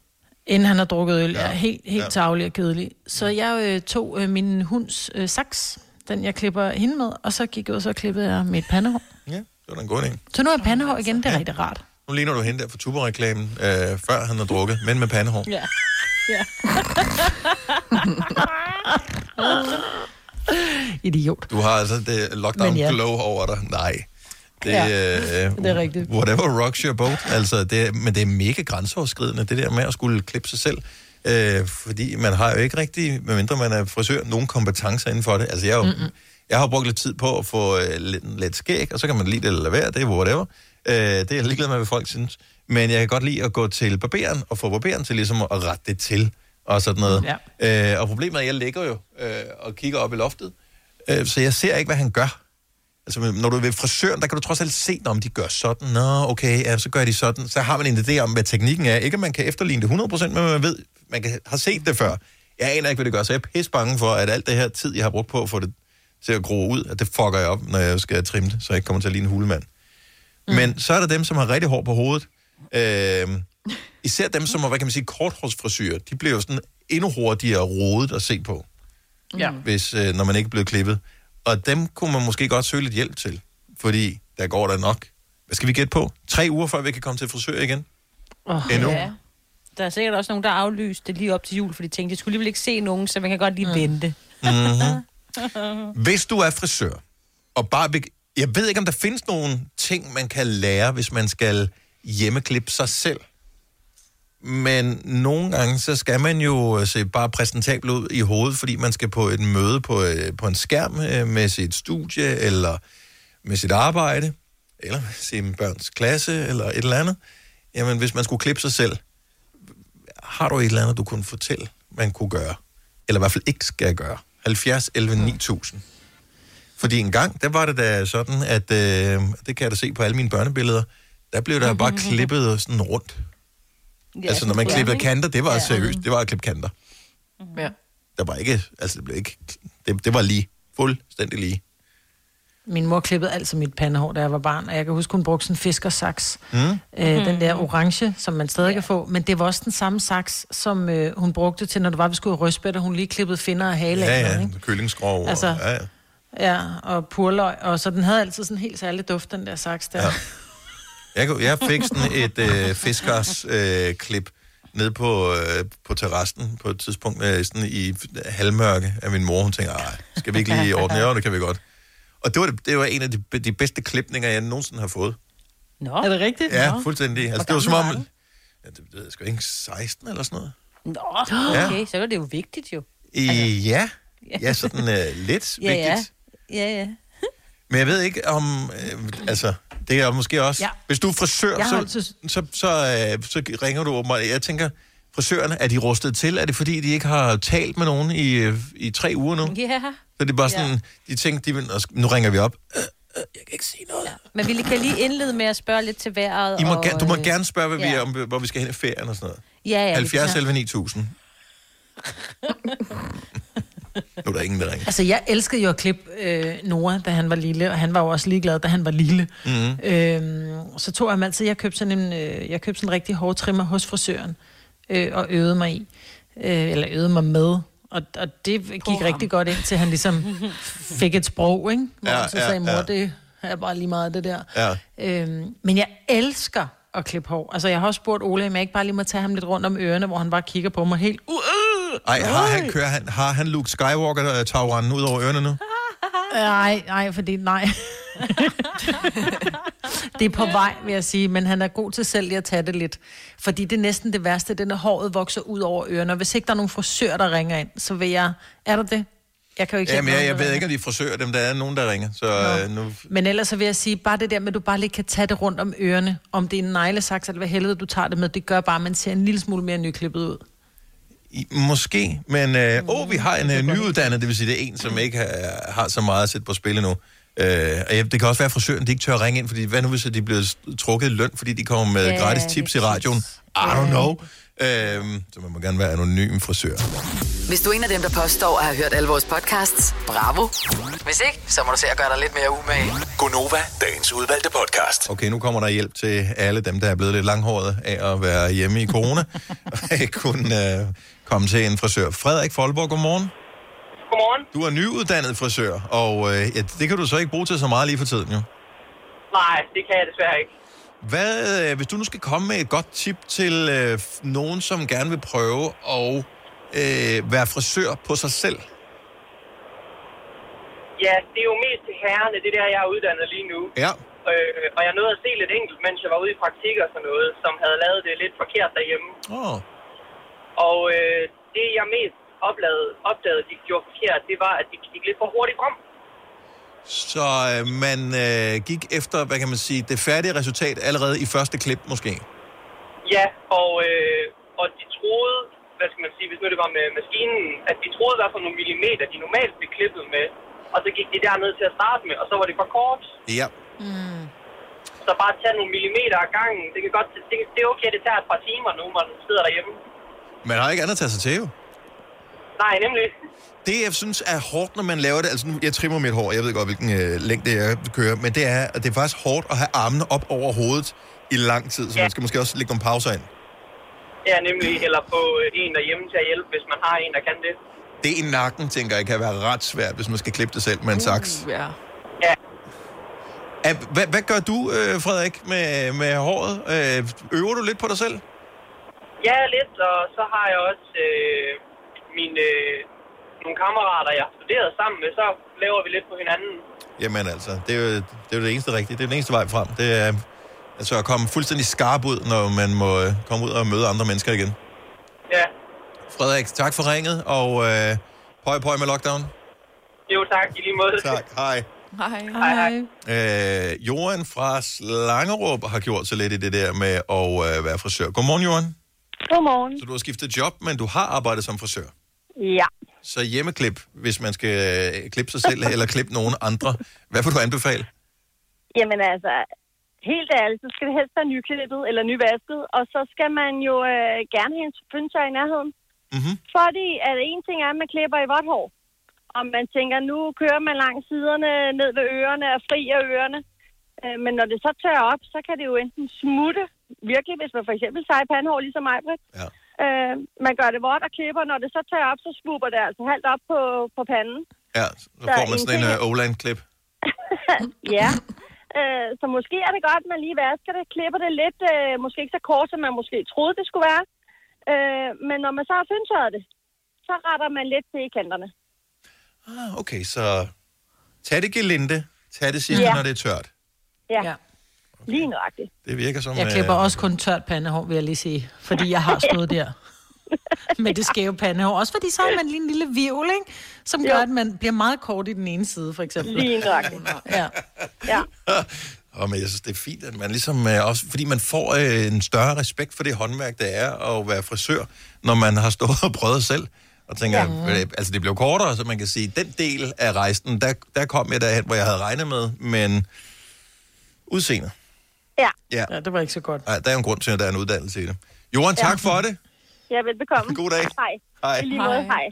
inden han har drukket øl. Ja. Helt, helt Ja. ja. tavlig og kedelig. Så jeg øh, tog øh, min hunds øh, saks, den jeg klipper hende med, og så gik jeg ud, og så klippede jeg mit pandehår. Ja, det var da en god idé. Så nu er jeg pandehår igen, det er rigtig rart. Nu ligner du hende der fra Tuborg-reklamen, øh, før han har drukket, men med pandehår. Ja. Ja. Idiot. Du har altså det lockdown Men ja. glow over dig. Nej. Det, Ja, øh, det er rigtigt. Whatever rocks your boat. Altså, det, er- men det er mega grænseoverskridende, det der med at skulle klippe sig selv. Øh, fordi man har jo ikke rigtig, medmindre man er frisør, nogen kompetencer inden for det. Altså, jeg, er jo, Mm-mm. jeg har brugt lidt tid på at få øh, lidt, lidt skæg, og så kan man lide det eller lade være, det er whatever. Øh, det er jeg ligeglad med, hvad folk synes. Men jeg kan godt lide at gå til barberen, og få barberen til ligesom at rette det til, og sådan noget. Ja. Øh, og problemet er, at jeg ligger jo øh, og kigger op i loftet, øh, så jeg ser ikke, hvad han gør. Altså, når du er ved frisøren, der kan du trods alt se, om de gør sådan. Nå, okay, ja, så gør de sådan. Så har man en idé om, hvad teknikken er. Ikke, at man kan efterligne det 100%, men man ved, man kan, har set det før. Jeg aner ikke, hvad det gør, så jeg er pisse bange for, at alt det her tid, jeg har brugt på at få det til at gro ud, at det fucker jeg op, når jeg skal trimme det, så jeg ikke kommer til at ligne en hulemand. Mm. Men så er der dem, som har rigtig hår på hovedet. Øh, især dem, som har, hvad kan man sige, korthårsfrisyrer, de bliver jo sådan endnu hurtigere rodet at se på Ja. hvis, øh, når man ikke er blevet klippet. Og dem kunne man måske godt søge lidt hjælp til, fordi der går der nok. Hvad skal vi gætte på? Tre uger, før vi kan komme til frisør igen? Oh, Endnu? Ja. Der er sikkert også nogen, der har aflyst det lige op til jul, for de tænkte, de skulle alligevel ikke se nogen, så man kan godt lige mm. vente. Mm-hmm. Hvis du er frisør, og bare... Be- jeg ved ikke, om der findes nogle ting, man kan lære, hvis man skal hjemmeklippe sig selv. Men nogle gange, så skal man jo se bare præsentabel ud i hovedet, fordi man skal på et møde på, øh, på en skærm øh, med sit studie, eller med sit arbejde, eller med sin børns klasse, eller et eller andet. Jamen, hvis man skulle klippe sig selv, har du et eller andet, du kunne fortælle, man kunne gøre? Eller i hvert fald ikke skal gøre? 70, 11, 9000. Fordi en gang, der var det da sådan, at, øh, det kan jeg da se på alle mine børnebilleder, der blev der bare klippet sådan rundt. Ja, altså, når man klippede kanter, det var ja. seriøst. Det var at klippe kanter. Ja. Der var ikke, altså det blev ikke, det, det var lige, fuldstændig lige. Min mor klippede altid mit pandehår, da jeg var barn, og jeg kan huske, hun brugte sådan en fiskersaks. Mm. Øh, den der orange, som man stadig kan få. Men det var også den samme saks, som øh, hun brugte til, når du var, vi skulle i røstbæt, og hun lige klippede finder og hale af. Ja, noget, ja, ikke? køllingsgrov. Altså, og, ja, ja. Ja, og purløg, og så den havde altid sådan en helt særlig duft, den der saks der. Ja. Jeg, jeg fik sådan et øh, fiskers øh, klip ned på, øh, på terrassen på et tidspunkt øh, sådan i halvmørke af min mor. Hun tænkte, ej, skal vi ikke lige ordne? Ja, det kan vi godt. Og det var, det, det var en af de, de bedste klipninger, jeg nogensinde har fået. Nå. Er det rigtigt? Ja, Nå. fuldstændig. Altså, det var som om... Ja, det ved jeg sgu ikke, 16 eller sådan noget. Nå, Ja. okay, så er det jo vigtigt jo. I, ja, ja, sådan øh, lidt Ja, ja. vigtigt. Ja, ja. Men jeg ved ikke om, øh, altså, det er måske også, Ja. ja. hvis du er frisør, Jeg har så, så, så, øh, så ringer du åbenbart. Jeg tænker, frisørerne, er de rustet til? Er det fordi, de ikke har talt med nogen i, øh, i tre uger nu? Ja. Så det er bare sådan, Ja. de tænker, de vil, "Nå, nu ringer vi op. Øh, øh, Jeg kan ikke sige noget. Men vi kan lige indlede med at spørge lidt til vejret. I må, og, og, du må gerne spørge, hvad vi ja. er, om, hvor vi skal hen i ferien og sådan noget. Ja, ja. 70 lige 11 9000. nu er der ingen, der ringer. Altså, jeg elskede jo at klippe øh, Nora, da han var lille, og han var jo også ligeglad, da han var lille. Mm. Øhm, så tog jeg ham altid, jeg købte sådan en, øh, jeg købte sådan en rigtig hårtrimmer hos frisøren, øh, og øvede mig i, øh, eller øvede mig med. Og, og det gik ham. rigtig godt ind, til han ligesom fik et sprog, ikke? Hvor Ja, så ja, sagde mor, ja. det er bare lige meget af det der. Ja. Øhm, men jeg elsker at klippe hår. Altså, jeg har også spurgt Ole, om jeg ikke bare lige må tage ham lidt rundt om ørerne, hvor han bare kigger på mig helt... Uh, uh, Ej, har han, kører han, har han Luke Skywalker-tagranden ud over ørerne nu? Nej, nej, fordi nej. det er på vej, vil jeg sige, men han er god til selv lige at tage det lidt. Fordi det er næsten det værste, det er, håret vokser ud over ørerne. Og hvis ikke der er nogen frisør, der ringer ind, så vil jeg... Er der det? Jeg kan jo ikke Jamen, jeg, jeg ved ringer. ikke, om de er frisører, dem der er nogen, der ringer. Så øh, nu... Men ellers så vil jeg sige, bare det der med, at du bare lige kan tage det rundt om ørerne. Om det er en neglesaks, eller hvad helvede du tager det med, det gør bare, at man ser en lille smule mere nyklippet ud. I- Måske, men øh, åh, vi har en øh, nyuddannet, det vil sige, det er en, som ikke har, har så meget at sætte på spil endnu. Øh, og det kan også være, at frisøren de ikke tør at ringe ind, fordi hvad nu hvis de bliver trukket løn, fordi de kommer med Ja, gratis tips i radioen? I don't know. Øh, så man må gerne være anonym frisør. Hvis du er en af dem, der påstår at have hørt alle vores podcasts, bravo. Hvis ikke, så må du se at gøre dig lidt mere umage. Gonova, dagens udvalgte podcast. Okay, nu kommer der hjælp til alle dem, der er blevet lidt langhåret af at være hjemme i corona, og ikke kunne øh, komme til en frisør. Frederik Folborg, godmorgen. Godmorgen. Du er nyuddannet frisør, og øh, ja, det kan du så ikke bruge til så meget lige for tiden, jo. Nej, det kan jeg desværre ikke. Hvad, øh, hvis du nu skal komme med et godt tip til øh, nogen, som gerne vil prøve at øh, være frisør på sig selv? Ja, det er jo mest til herrerne, det er der, jeg er uddannet lige nu. Ja. Øh, og jeg nåede at se lidt enkelt, mens jeg var ude i praktik og sådan noget, som havde lavet det lidt forkert derhjemme. Oh. Og øh, det, jeg mest opdagede, opdagede, de gjorde forkert, det var, at de gik lidt for hurtigt frem. Så øh, man øh, gik efter, hvad kan man sige, det færdige resultat allerede i første klip måske. Ja, og, øh, og de troede, hvad skal man sige, hvis nu det var med maskinen, at de troede, der var nogle millimeter, de normalt blev klippet med. Og så gik de derned til at starte med, og så var det for kort. Ja. Mm. Så bare tage nogle millimeter af gangen, det kan godt, det, det er okay, det tager et par timer nu, man sidder derhjemme. Man har ikke andet at tage sig til, jo. Nej, nemlig. Det, jeg synes er hårdt, når man laver det, altså nu, jeg trimmer mit hår, jeg ved godt, hvilken øh, længde jeg kører, men det er, at det er faktisk hårdt at have armene op over hovedet i lang tid, så ja. man skal måske også lægge nogle pauser ind. Ja, nemlig. Eller få øh, en derhjemme til at hjælpe, hvis man har en, der kan det. Det i nakken, tænker jeg, kan være ret svært, hvis man skal klippe det selv med en saks. Uh, ja. Ja. Hvad, hvad gør du, øh, Frederik, med, med håret? Øh, øver du lidt på dig selv? Ja, lidt, og så har jeg også øh, mine, øh, nogle kammerater, jeg har studeret sammen med, så laver vi lidt på hinanden. Jamen altså, det er jo det, er jo det eneste rigtige. Det er den eneste vej frem. Det er altså at komme fuldstændig skarp ud, når man må øh, komme ud og møde andre mennesker igen. Ja. Frederik, tak for ringet, og øh, pøj pøj med lockdown. Jo, tak. I lige måde. Tak. Hej. Hej. Hej. Øh, Johan fra Slangerup har gjort sig lidt i det der med at øh, være frisør. Godmorgen, Johan. Godmorgen. Så du har skiftet job, men du har arbejdet som frisør. Ja. Så hjemmeklip, hvis man skal øh, klippe sig selv eller klippe nogen andre. Hvad vil du anbefale? Jamen altså, helt ærligt, så skal det helst være nyklippet eller nyvasket, og så skal man jo øh, gerne have en fønsør i nærheden. Mm-hmm. Fordi at en ting er, at man klipper i vådt hår, og man tænker, nu kører man langs siderne ned ved ørerne og fri af ørerne. Øh, men når det så tørrer op, så kan det jo enten smutte, virkelig, hvis man for eksempel seje pandehår, ligesom mig. Ja. Øh, man gør det vådt og klipper, når det så tørrer op, så svupper det altså halvt op på, på panden. Ja, så Så får man en sådan en ting uh, Oland-klip. ja. Øh, så måske er det godt, at man lige vasker det, klipper det lidt, øh, måske ikke så kort, som man måske troede, det skulle være. Øh, men når man så har fyndtørret det, så retter man lidt til i kanterne. Ah, okay, så tag det gelinde, tag det sidste, Ja. når det er tørt. Ja, ja. lige nøjagtigt. Det virker som... Jeg klipper øh, også kun tørt pandehår, vil jeg lige sige. Fordi jeg har stået der. Med det skæve pandehår. Også fordi så har man lige en lille virvel, ikke? Som gør, Jo. at man bliver meget kort i den ene side, for eksempel. Lige nøjagtigt. Ja. Ja. Og men jeg synes, det er fint, at man ligesom øh, også, fordi man får øh, en større respekt for det håndværk, det er at være frisør, når man har stået og prøvet selv. Og tænker, ja. øh, altså det blev kortere, så man kan sige, den del af rejsen, der, der kom jeg derhen, hvor jeg havde regnet med, men udseende. Ja. Ja. ja, det var ikke så godt. Nej, der er jo en grund til, at der er en uddannelse i det. Johan, tak Ja. for det. Ja, velbekomme. God dag. Hej. Hej. I lige måde, hej.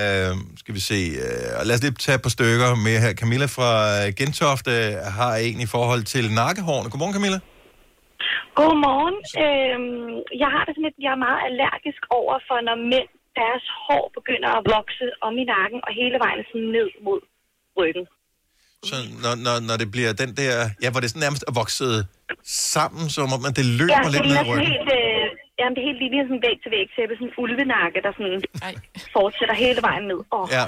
Øh, skal vi se. Øh, lad os lige tage et par stykker med her. Camilla fra øh, Gentofte har en i forhold til nakkehårene. Godmorgen, Camilla. Godmorgen. Øhm, jeg har det sådan lidt, jeg er meget allergisk over for, når mænd, deres hår begynder at vokse om i nakken og hele vejen sådan ned mod ryggen. Så når, når, når det bliver den der... Ja, hvor det sådan nærmest er vokset sammen, som om at det løber ja, lidt ned ligner i ryggen. helt, øh, jamen, det er helt lige sådan væg til væg tæppe, sådan en ulvenakke, der sådan fortsætter hele vejen ned. Oh. Ja.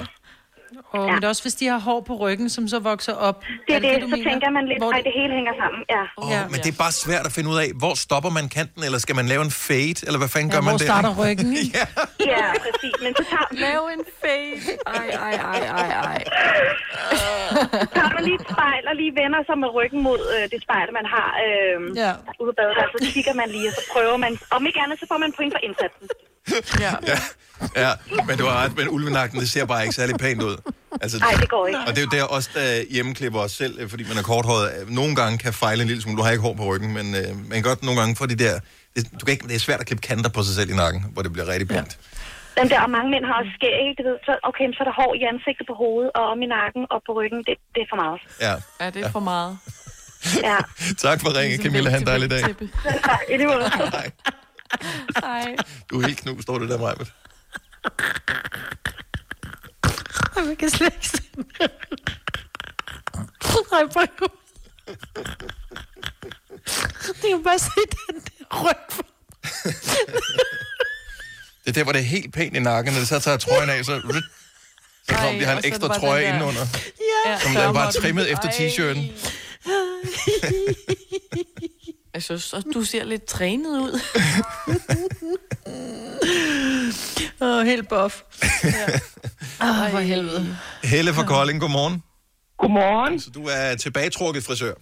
Og ja. men det er også, hvis de har hår på ryggen, som så vokser op. Det er det, du så mener? tænker man lidt, Hvor at det hele hænger sammen. Ja. Oh, ja. Men det er bare svært at finde ud af, hvor stopper man kanten, eller skal man lave en fade, eller hvad fanden Ja, gør man hvor der? starter ryggen, ikke? ja. Ja, præcis. Men så tager... Lav en fade. Ej, ej, ej, ej, ej. Så tager man lige et spejl og lige vender sig med ryggen mod øh, det spejl, man har øh, ja. ude på badet. Så kigger man lige, og så prøver man. Om ikke andet, så får man point for indsatsen. Ja. ja. ja, men du har ret, men ulvenakken, det ser bare ikke særlig pænt ud. Altså, Nej, det går ikke. Og det er jo der også, der hjemmeklipper os selv, fordi man er korthåret. Nogle gange kan fejle en lille smule. Du har ikke hår på ryggen, men øh, man kan godt nogle gange få de der... Det, du kan ikke, det er svært at klippe kanter på sig selv i nakken, hvor det bliver rigtig pænt. Dem der, og mange mænd har også skæg, du ved, så, okay, så er der hår i ansigtet på hovedet, og om i nakken og på ryggen, det, det er for meget. Ja. Ja, det er for meget. Ja. Tak for ringen, Camilla. Han en dejlig dag. Tak, i lige måde. Hej. Hej. Du er helt knust, står det der, Majbet. Jeg kan slet ikke se. Nej, prøv Det kan bare se den der ryg. Det er der, hvor det er helt pænt i nakken, når det så tager trøjen af, så... Så kommer de har en ekstra trøje den der- indenunder, Ja. som er bare trimmet efter t-shirten. Jeg synes også, du ser lidt trænet ud. Åh, oh, helt buff. Åh, oh, for helvede. Helle fra Kolding, godmorgen. Godmorgen. Så du er tilbagetrukket frisør.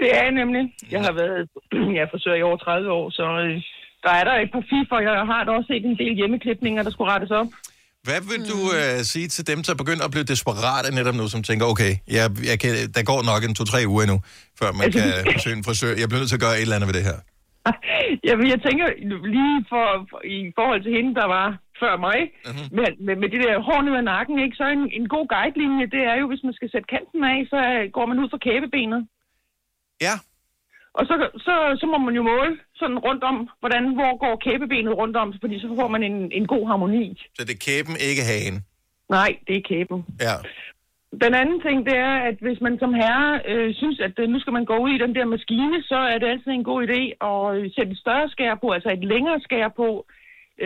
Det er jeg nemlig. Jeg har været ja, frisør i over 30 år, så øh, der er der et par fifer. Jeg har da også set en del hjemmeklipninger, der skulle rettes op. Hvad vil du øh, sige til dem, der begynder at blive desperate netop nu, som tænker, okay, jeg, jeg kan, der går nok en to-tre uger endnu, før man kan besøge en frisør. Jeg bliver nødt til at gøre et eller andet ved det her. Jamen, jeg tænker lige for, for, i forhold til hende, der var før mig, mm-hmm. med, med, med det der hår ned ad nakken, ikke? så en, en god guidelinje, det er jo, hvis man skal sætte kanten af, så øh, går man ud for kæbebenet. Ja. Og så, så, så må man jo måle sådan rundt om, hvordan, hvor går kæbebenet rundt om, fordi så får man en, en god harmoni. Så det er kæben, ikke hagen. Nej, det er kæben. Ja. Den anden ting, det er, at hvis man som herre øh, synes, at øh, nu skal man gå ud i den der maskine, så er det altid en god idé at øh, sætte et større skær på, altså et længere skær på,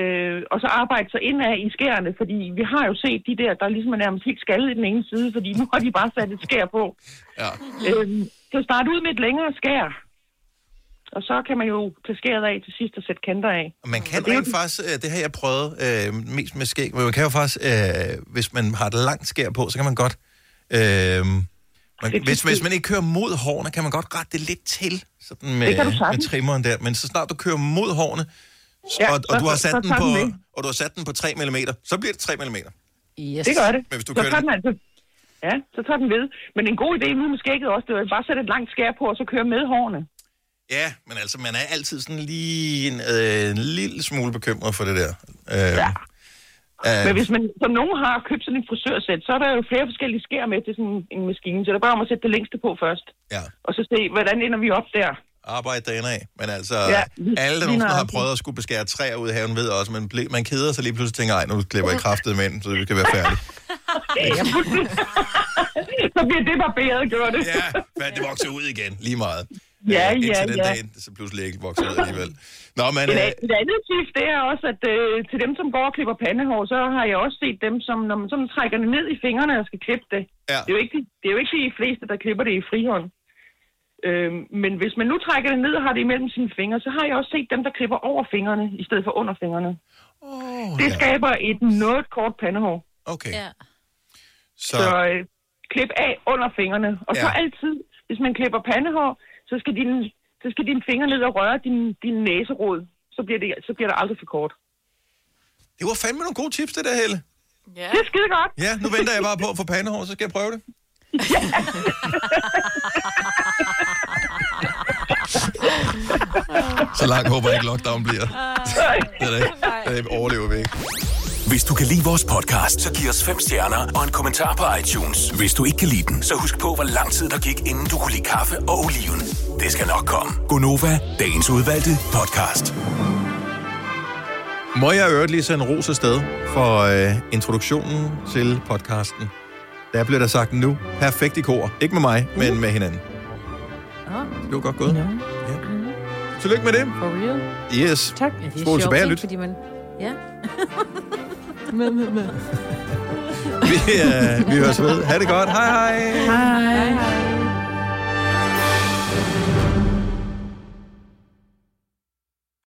øh, og så arbejde sig indad i skærene, fordi vi har jo set de der, der ligesom er nærmest helt skaldet i den ene side, fordi nu har de bare sat et skær på. Ja. Øh, så starte ud med et længere skær, og så kan man jo tage skæret af til sidst og sætte kanter af. Og man kan rent faktisk, øh, det har jeg prøvet øh, mest med skæg, men man kan jo faktisk, øh, hvis man har et langt skær på, så kan man godt, øh, man, hvis, hvis man ikke kører mod hårene, kan man godt rette det lidt til, sådan med, Det kan du med trimmeren der. Men så snart du kører mod hårene, Ja, og, og, så- du har så sat den på, den og du har sat den på 3 mm, så bliver det 3 mm. Yes. Det gør det. Men hvis du så kører tager det- den altså, ja, så tager den ved. Men en god idé nu med skægget også, det er bare at sætte et langt skær på, og så køre med hårene. Ja, men altså, man er altid sådan lige en, øh, en lille smule bekymret for det der. Øh, ja. Øh, Men hvis man, som nogen har købt sådan en frisørsæt, så er der jo flere forskellige skær med til sådan en maskine, så det er bare om at sætte det længste på først. Ja. Og så se, hvordan ender vi op der. arbejde derinde af. Men altså, Ja, alle, der nogensinde har prøvet at skulle beskære træer ud i haven, ved også, man, ble, man keder sig lige pludselig tænker, ej, nu klipper jeg kraftet med ind, så det kan være færdigt. Ja, så bliver det barberet, gør det. Ja, hvad det vokser ud igen, lige meget. Ja, Øh, ja, Indtil den ja. dag, så pludselig ikke vokser ud alligevel. Nå, men... Et, Øh, et andet tip, det er også, at øh, til dem, som går og klipper pandehår, så har jeg også set dem, som når man sådan trækker det ned i fingrene og skal klippe det. Ja. Det, er jo ikke, de- det er jo ikke de fleste, der klipper det i frihånd. Øh, men hvis man nu trækker det ned og har det imellem sine fingre, så har jeg også set dem, der klipper over fingrene, i stedet for under fingrene. Oh, det ja. skaber et noget kort pandehår. Okay. Ja. Så, Så øh, klip af under fingrene. Og så Ja. altid, hvis man klipper pandehår, så skal dine, så skal dine fingre ned og røre din, din næserod. Så bliver, det, så bliver det aldrig for kort. det var fandme nogle gode tips, det der, Helle. Ja. Det er skide godt. Ja, nu venter jeg bare på at få pandehår, så skal jeg prøve det. Så langt håber jeg ikke, lockdown bliver. Det er det ikke. Det overlever vi ikke. Hvis du kan lide vores podcast, så giv os fem stjerner og en kommentar på iTunes. Hvis du ikke kan lide den, så husk på, hvor lang tid der gik, inden du kunne lide kaffe og oliven. Det skal nok komme. Gonova, dagens udvalgte podcast. Må jeg øvrigt lige sende ros afsted for øh, introduktionen til podcasten. Der blev der sagt nu, perfekt i kor. Ikke med mig, men med hinanden. Det var godt gået. Ja. Tillykke med det. For real. Yes. Tak. Ja, det er Spol sjovt, tilbage og ikke? lyt. Fordi man... Ja. med, med, med. Vi, øh, vi høres ved. Ha' det godt. Hej hej. Hej. hej.